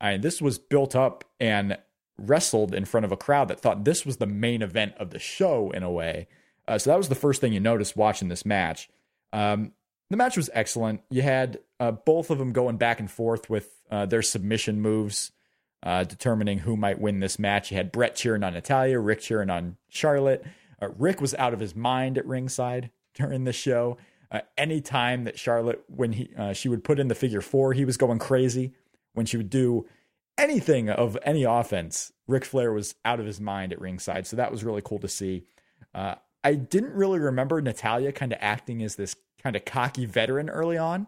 I mean, this was built up and wrestled in front of a crowd that thought this was the main event of the show in a way. Uh, so that was the first thing you noticed watching this match. Um, the match was excellent. You had uh, both of them going back and forth with uh, their submission moves, uh, determining who might win this match. You had Bret cheering on Natalya, Ric cheering on Charlotte. Uh, Ric was out of his mind at ringside during the show. Uh, any time that Charlotte, when he she would put in the figure four, he was going crazy. When she would do anything of any offense, Ric Flair was out of his mind at ringside. So that was really cool to see. Uh, I didn't really remember Natalya kind of acting as this kind of cocky veteran early on.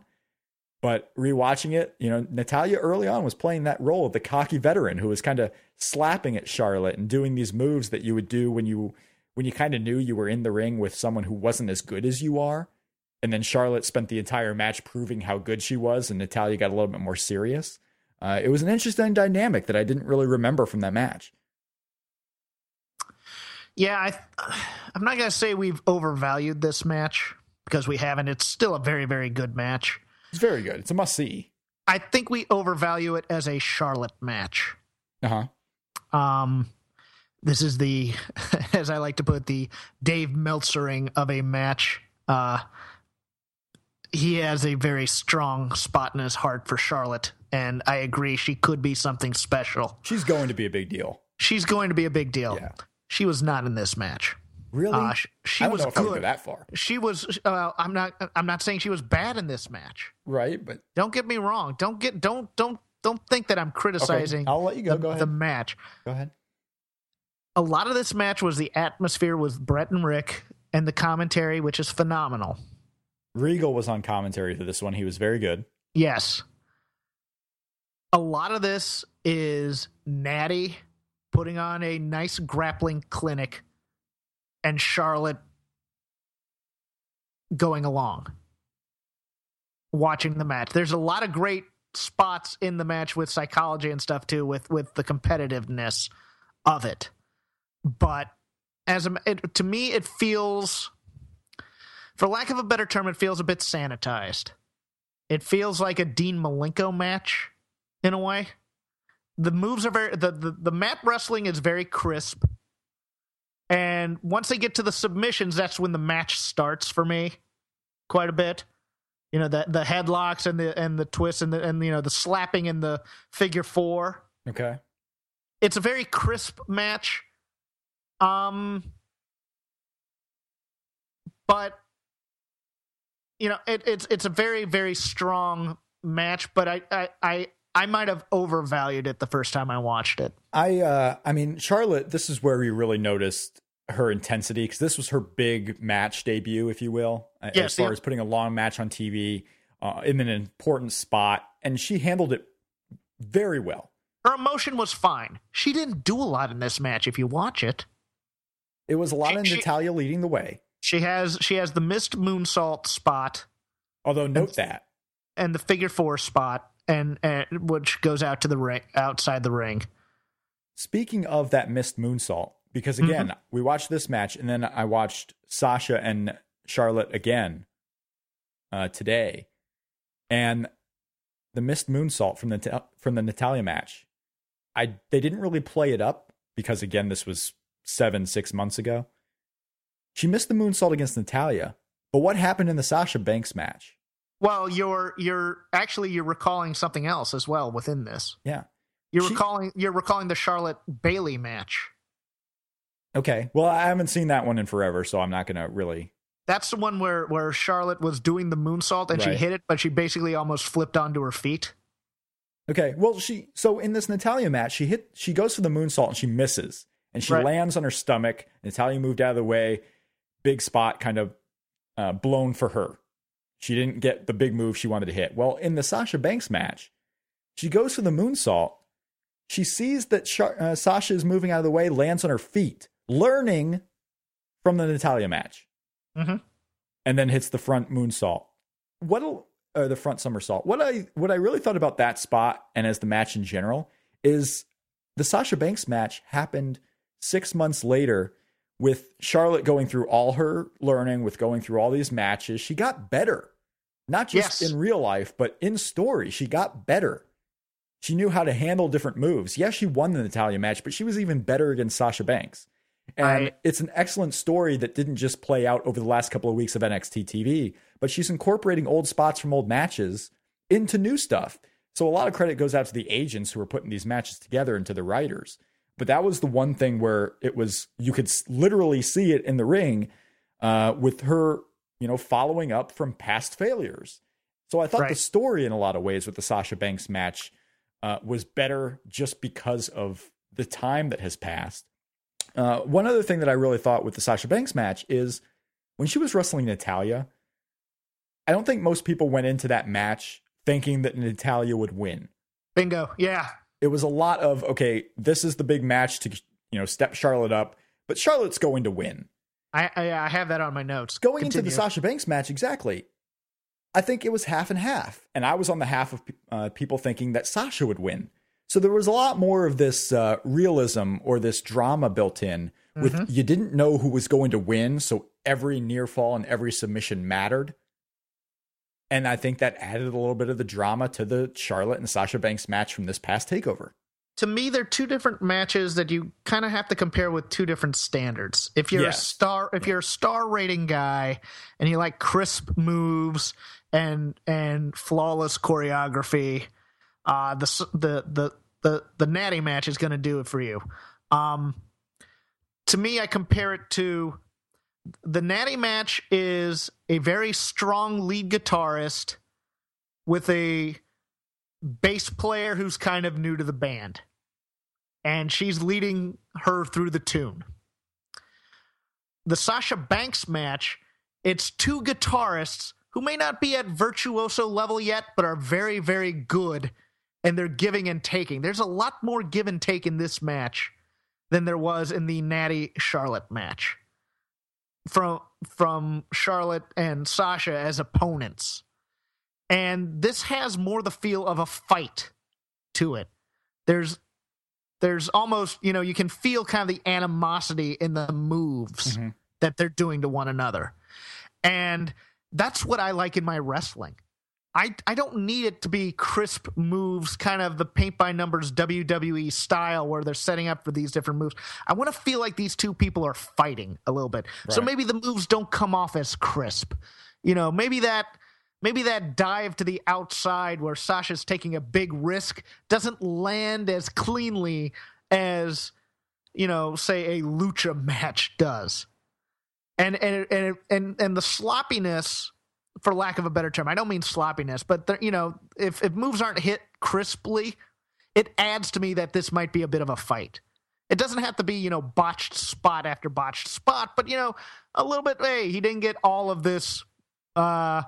But rewatching it, you know, Natalya early on was playing that role of the cocky veteran who was kind of slapping at Charlotte and doing these moves that you would do when you when you kind of knew you were in the ring with someone who wasn't as good as you are. And then Charlotte spent the entire match proving how good she was, and Natalya got a little bit more serious. Uh, it was an interesting dynamic that I didn't really remember from that match. Yeah, I, I'm not going to say we've overvalued this match because we haven't. It's still a very, very good match. It's very good. It's a must see. I think we overvalue it as a Charlotte match. Uh huh. Um, this is the, <laughs> as I like to put, the Dave Meltzering of a match. Uh, he has a very strong spot in his heart for Charlotte, and I agree she could be something special. She's going to be a big deal. She's going to be a big deal. Yeah. She was not in this match. Really? Uh, sh- she I don't was know if I go good. that far. She was. Uh, I'm not. I'm not saying she was bad in this match. Right, but Don't get me wrong. Don't get. Don't. Don't. Don't think that I'm criticizing I'll let you go. the, Go ahead. the match. Go ahead. A lot of this match was the atmosphere with Bret and Ric and the commentary, which is phenomenal. Regal was on commentary for this one. He was very good. Yes. A lot of this is Natty putting on a nice grappling clinic and Charlotte going along, watching the match. There's a lot of great spots in the match with psychology and stuff too, with with the competitiveness of it. But as a, it, to me, it feels, for lack of a better term, it feels a bit sanitized. It feels like a Dean Malenko match in a way. The moves are very the, the the mat wrestling is very crisp. And once they get to the submissions, that's when the match starts for me quite a bit. You know, the the headlocks and the and the twists and the and you know the slapping and the figure four. Okay. It's a very crisp match. Um but you know, it, it's it's a very, very strong match, but I I I, I might have overvalued it the first time I watched it. I uh I mean Charlotte, this is where you really noticed her intensity because this was her big match debut, if you will, uh, Yeah, as far as putting a long match on TV uh, in an important spot, and she handled it very well. Her emotion was fine. She didn't do a lot in this match if you watch it. It was a lot She- of Natalya leading the way. She has she has the missed moonsault spot Although note that and the figure four spot and, and which goes out to the ring outside the ring. Speaking of that missed moonsault, because again, we watched this match and then I watched Sasha and Charlotte again uh, today, and the missed moonsault from the from the Natalya match. I they didn't really play it up because again, this was seven six months ago. She missed the moonsault against Natalya, but what happened in the Sasha Banks match? Well, you're you're actually you're recalling something else as well within this. Yeah. You're She- recalling you're recalling the Charlotte Bayley match. Okay. Well, I haven't seen that one in forever, so I'm not going to really. That's the one where where Charlotte was doing the moonsault and she hit it, but she basically almost flipped onto her feet. Okay. Well, she so in this Natalya match, she hit she goes for the moonsault and she misses. and she Right. lands on her stomach. Natalya moved out of the way. Big spot, kind of uh, blown for her. She didn't get the big move she wanted to hit. Well, in the Sasha Banks match, she goes for the moonsault. She sees that Char- uh, Sasha is moving out of the way, lands on her feet, learning from the Natalya match, Mhm. and then hits the front moonsault. What a- uh, the front somersault. What I what I really thought about that spot and as the match in general is the Sasha Banks match happened six months later with Charlotte going through all her learning, with going through all these matches. She got better, not just Yes. in real life, but in story. She got better. She knew how to handle different moves. Yes, she won the Natalya match, but she was even better against Sasha Banks. And I- it's an excellent story that didn't just play out over the last couple of weeks of NXT TV, but she's incorporating old spots from old matches into new stuff. So a lot of credit goes out to the agents who are putting these matches together and to the writers. But that was the one thing where it was you could literally see it in the ring uh, with her, you know, following up from past failures. So I thought the story in a lot of ways with the Sasha Banks match uh, was better just because of the time that has passed. Uh, one other thing that I really thought with the Sasha Banks match is when she was wrestling Natalya, I don't think most people went into that match thinking that Natalya would win. Bingo. Yeah. It was a lot of okay, this is the big match to you know step Charlotte up, but Charlotte's going to win. I, I I have that on my notes. Going into the Sasha Banks match, exactly. I think it was half and half, and I was on the half of uh, people thinking that Sasha would win. So there was a lot more of this uh, realism or this drama built in. With Mm-hmm. you didn't know who was going to win, so every near fall and every submission mattered. And I think that added a little bit of the drama to the Charlotte and Sasha Banks match from this past takeover. to me they're two different matches that you kind of have to compare with two different standards if you're Yes. a star if you're a star rating guy and you like crisp moves and and flawless choreography uh the the the the, the natty match is going to do it for you um to me i compare it to the natty match is a very strong lead guitarist with a bass player who's kind of new to the band and she's leading her through the tune. The Sasha Banks match, it's two guitarists who may not be at virtuoso level yet, but are very, very good, and they're giving and taking. There's a lot more give and take in this match than there was in the Natty Charlotte match. From from Charlotte and Sasha as opponents. And this has more the feel of a fight to it. There's there's almost, you know, you can feel kind of the animosity in the moves Mhm. that they're doing to one another. And that's what I like in my wrestling. I, I don't need it to be crisp moves, kind of the paint by numbers WWE style where they're setting up for these different moves. I want to feel like these two people are fighting a little bit. So maybe the moves don't come off as crisp. You know, maybe that maybe that dive to the outside where Sasha's taking a big risk doesn't land as cleanly as you know, say a lucha match does. And and and and and the sloppiness for lack of a better term. I don't mean sloppiness, but there, you know, if if moves aren't hit crisply, it adds to me that this might be a bit of a fight. It doesn't have to be, you know, botched spot after botched spot, but you know, a little bit. Hey, he didn't get all of this, uh,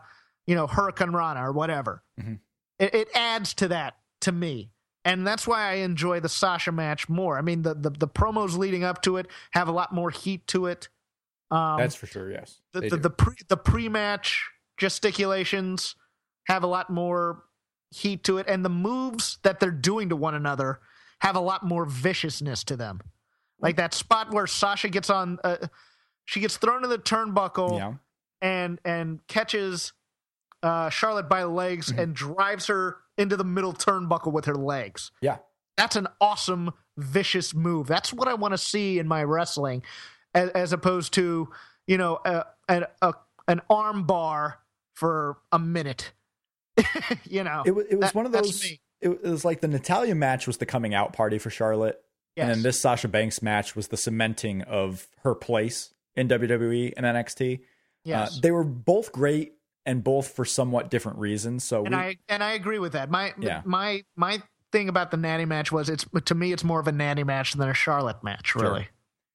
you know, hurricanrana or whatever. Mhm. It, it adds to that to me, and that's why I enjoy the Sasha match more. I mean, the the, the promos leading up to it have a lot more heat to it. Um, That's for sure. Yes, the the, the pre the pre match gesticulations have a lot more heat to it, and the moves that they're doing to one another have a lot more viciousness to them. Like that spot where Sasha gets on, uh, she gets thrown to the turnbuckle yeah. and and catches uh, Charlotte by the legs Mm-hmm. and drives her into the middle turnbuckle with her legs. Yeah. That's an awesome, vicious move. That's what I want to see in my wrestling, as, as opposed to you know a, a, a an arm bar for a minute. <laughs> you know, It was, it was That- one of those. It was like the Natalya match was the coming out party for Charlotte, and then this Sasha Banks match was the cementing of her place in WWE and NXT. yes. Uh, they were both great and both for somewhat different reasons. So and we, I and I agree with that. My Yeah. my my thing about the Natty match was it's to me it's more of a Natty match than a Charlotte match. Sure. Really,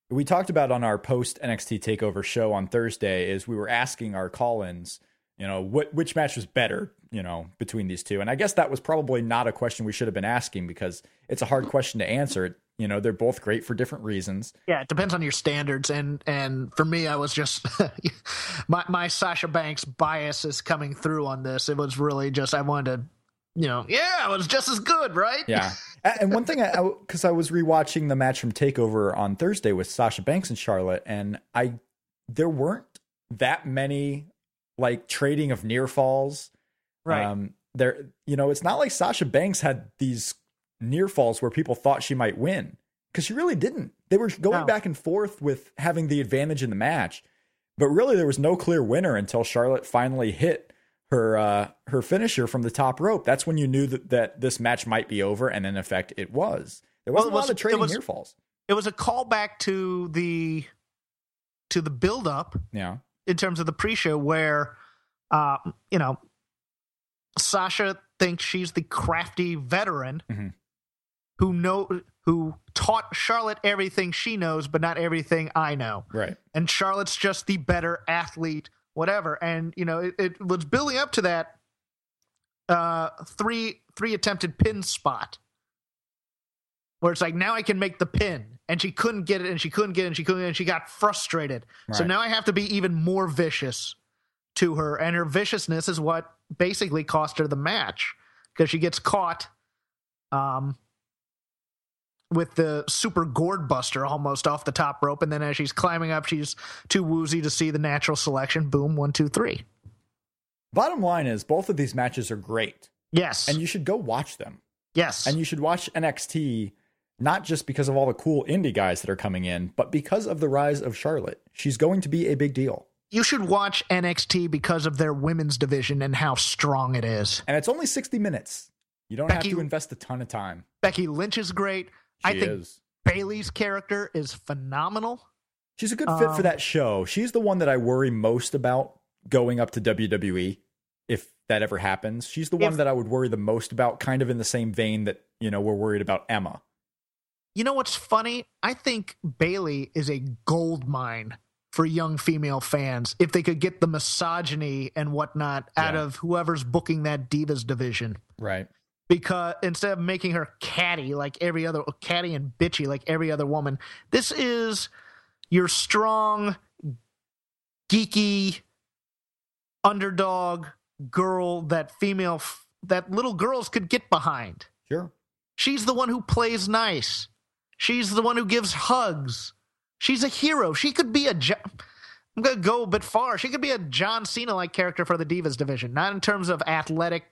we talked about on our post NXT Takeover show on Thursday is we were asking our call-ins, you know, what which match was better, you know, between these two, and I guess that was probably not a question we should have been asking because it's a hard question to answer. You know, they're both great for different reasons. Yeah, it depends on your standards, and and for me, I was just <laughs> my my Sasha Banks bias is coming through on this. It was really just I wanted to, you know, yeah, it was just as good, right? Yeah. and one thing, I because I, I was rewatching the match from Takeover on Thursday with Sasha Banks and Charlotte, and I there weren't that many like trading of near falls. Right. Um, there, you know, it's not like Sasha Banks had these near falls where people thought she might win because she really didn't. They were going No. back and forth with having the advantage in the match, but really there was no clear winner until Charlotte finally hit her uh, her finisher from the top rope. That's when you knew that, that this match might be over, and in effect, it was. There wasn't it a lot of trading was- near falls. It was a callback to the to the build up Yeah, in terms of the pre-show where uh you know Sasha thinks she's the crafty veteran Mhm. who know who taught Charlotte everything she knows but not everything I know. right. And Charlotte's just the better athlete whatever and you know it, it was building up to that uh three three attempted pin spot where it's like now I can make the pin and she couldn't get it and she couldn't get it and she couldn't get it and she got frustrated. So now I have to be even more vicious to her and her viciousness is what basically cost her the match because she gets caught um with the super gourd buster almost off the top rope and then as she's climbing up she's too woozy to see the natural selection. Boom one two three. Bottom line is, both of these matches are great, yes. And you should go watch them. yes. And you should watch NXT not just because of all the cool indie guys that are coming in, but because of the rise of Charlotte. She's going to be a big deal. you should watch NXT because of their women's division and how strong it is. And it's only 60 minutes. You don't Becky- have to invest a ton of time. Becky Lynch is great. I think is. Bayley's character is phenomenal. She's a good fit Um, for that show. She's the one that I worry most about going up to WWE if that ever happens. She's the one that I would worry the most about, kind of in the same vein that, you know, we're worried about Emma. You know what's funny? I think Bayley is a gold mine for young female fans if they could get the misogyny and whatnot out Yeah. of whoever's booking that Divas division. Right. Because instead of making her catty like every other catty and bitchy like every other woman, this is your strong, geeky underdog girl that female f- that little girls could get behind. Sure. She's the one who plays nice. She's the one who gives hugs. She's a hero. She could be a. I'm gonna go a bit far. She could be a John Cena like character for the Divas division, not in terms of athletic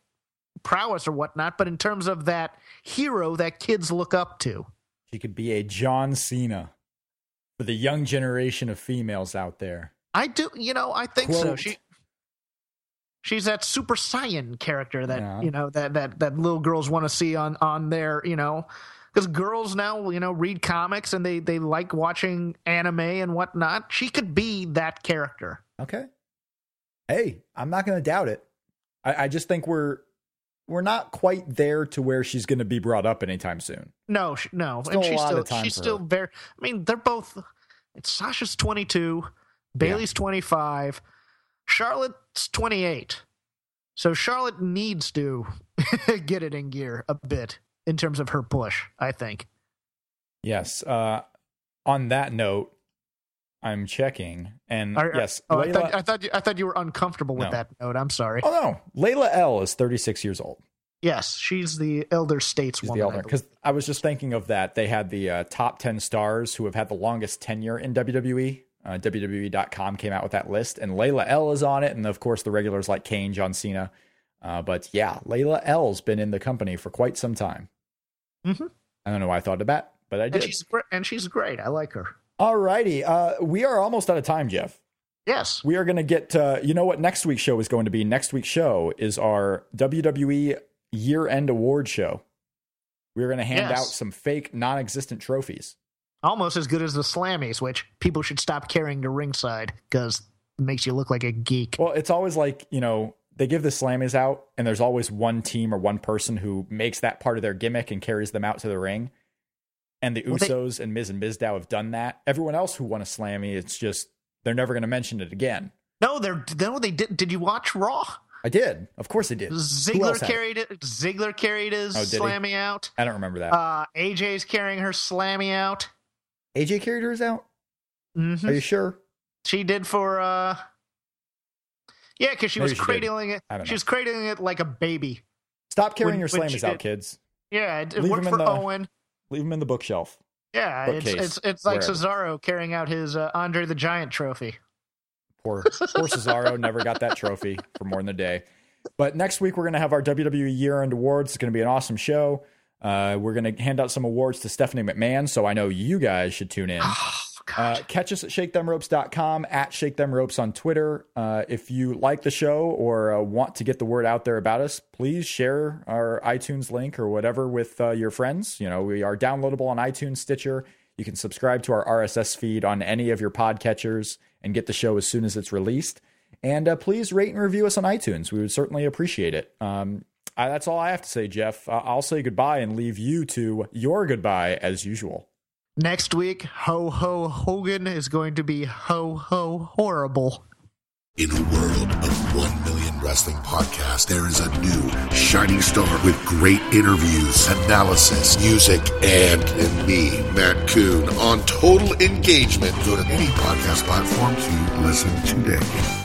prowess or whatnot, but in terms of that hero that kids look up to. She could be a John Cena for the young generation of females out there. I do, you know, I think so. She she's that super saiyan character that Yeah. you know that that that little girls want to see on on their you know because girls now you know read comics and they they like watching anime and whatnot. She could be that character. Okay. Hey, I'm not going to doubt it. I, I just think we're we're not quite there to where she's going to be brought up anytime soon. No, she, no, Still and a she's lot still of time she's still her. very. I mean, they're both. It's Sasha's twenty two, Bayley's twenty five, Charlotte's twenty eight. So Charlotte needs to <laughs> get it in gear a bit in terms of her push. I think. Yes. Uh, on that note, I'm checking, and Are- yes, Oh, I thought, I thought you, I thought you were uncomfortable with No. that note. I'm sorry. oh no, Layla El is 36 years old. Yes, she's the elder stateswoman. She's the I elder because I was just thinking of that. They had the uh, top 10 stars who have had the longest tenure in WWE. Uh, WWE.com came out with that list, and Layla El is on it, and of course the regulars like Kane, John Cena. Uh, but yeah, Layla El's been in the company for quite some time. Mhm. I don't know why I thought of that, but I and did. she's gr- and she's great. I like her. Alrighty, uh, we are almost out of time, Jeff. Yes. We are going to get, uh, you know what next week's show is going to be? Next week's show is our WWE year end award show. We're going to hand Yes. out some fake, non existent trophies. Almost as good as the Slammies, which people should stop carrying to ringside because it makes you look like a geek. Well, it's always like, you know, they give the slammies out, and there's always one team or one person who makes that part of their gimmick and carries them out to the ring. and the Well, they- Usos and Miz and Mizdow have done that. Everyone else who won a Slammy, it's just they're never going to mention it again. No, they're no, they did. Did you watch Raw? I did, of course, I did. Ziggler had it? carried it. Ziggler carried his Oh, did he? slammy out. I don't remember that. Uh, AJ's carrying her slammy out. AJ carried hers out. hmm Are you sure? She did for uh, yeah, because she was Maybe she did. cradling it. I don't She was cradling it like a baby. Stop carrying When- your she slammers out, did- kids. Yeah, it, it Leave worked for the- Owen. Leave them in the bookshelf. Yeah, it's, it's it's like wherever. Cesaro carrying out his uh, Andre the Giant trophy. Poor, <laughs> poor Cesaro never got that trophy for more than a day. But next week, we're going to have our WWE year end awards. It's going to be an awesome show. Uh, we're going to hand out some awards to Stephanie McMahon. So I know you guys should tune in. <sighs> <laughs> Uh, catch us at shakethemropes.com, at shakethemropes on Twitter. Uh, if you like the show or uh, want to get the word out there about us, please share our iTunes link or whatever with uh, your friends. You know, we are downloadable on iTunes, Stitcher. You can subscribe to our RSS feed on any of your podcatchers and get the show as soon as it's released. And uh, please rate and review us on iTunes. We would certainly appreciate it. Um, I, that's all I have to say, Jeff. Uh, I'll say goodbye and leave you to your goodbye as usual. Next week, Ho Ho Hogan is going to be Ho Ho Horrible. In a world of 1 million wrestling podcasts, there is a new shining star with great interviews, analysis, music, and, and me, Matt Coon, on total engagement. Go to any podcast platform to listen today.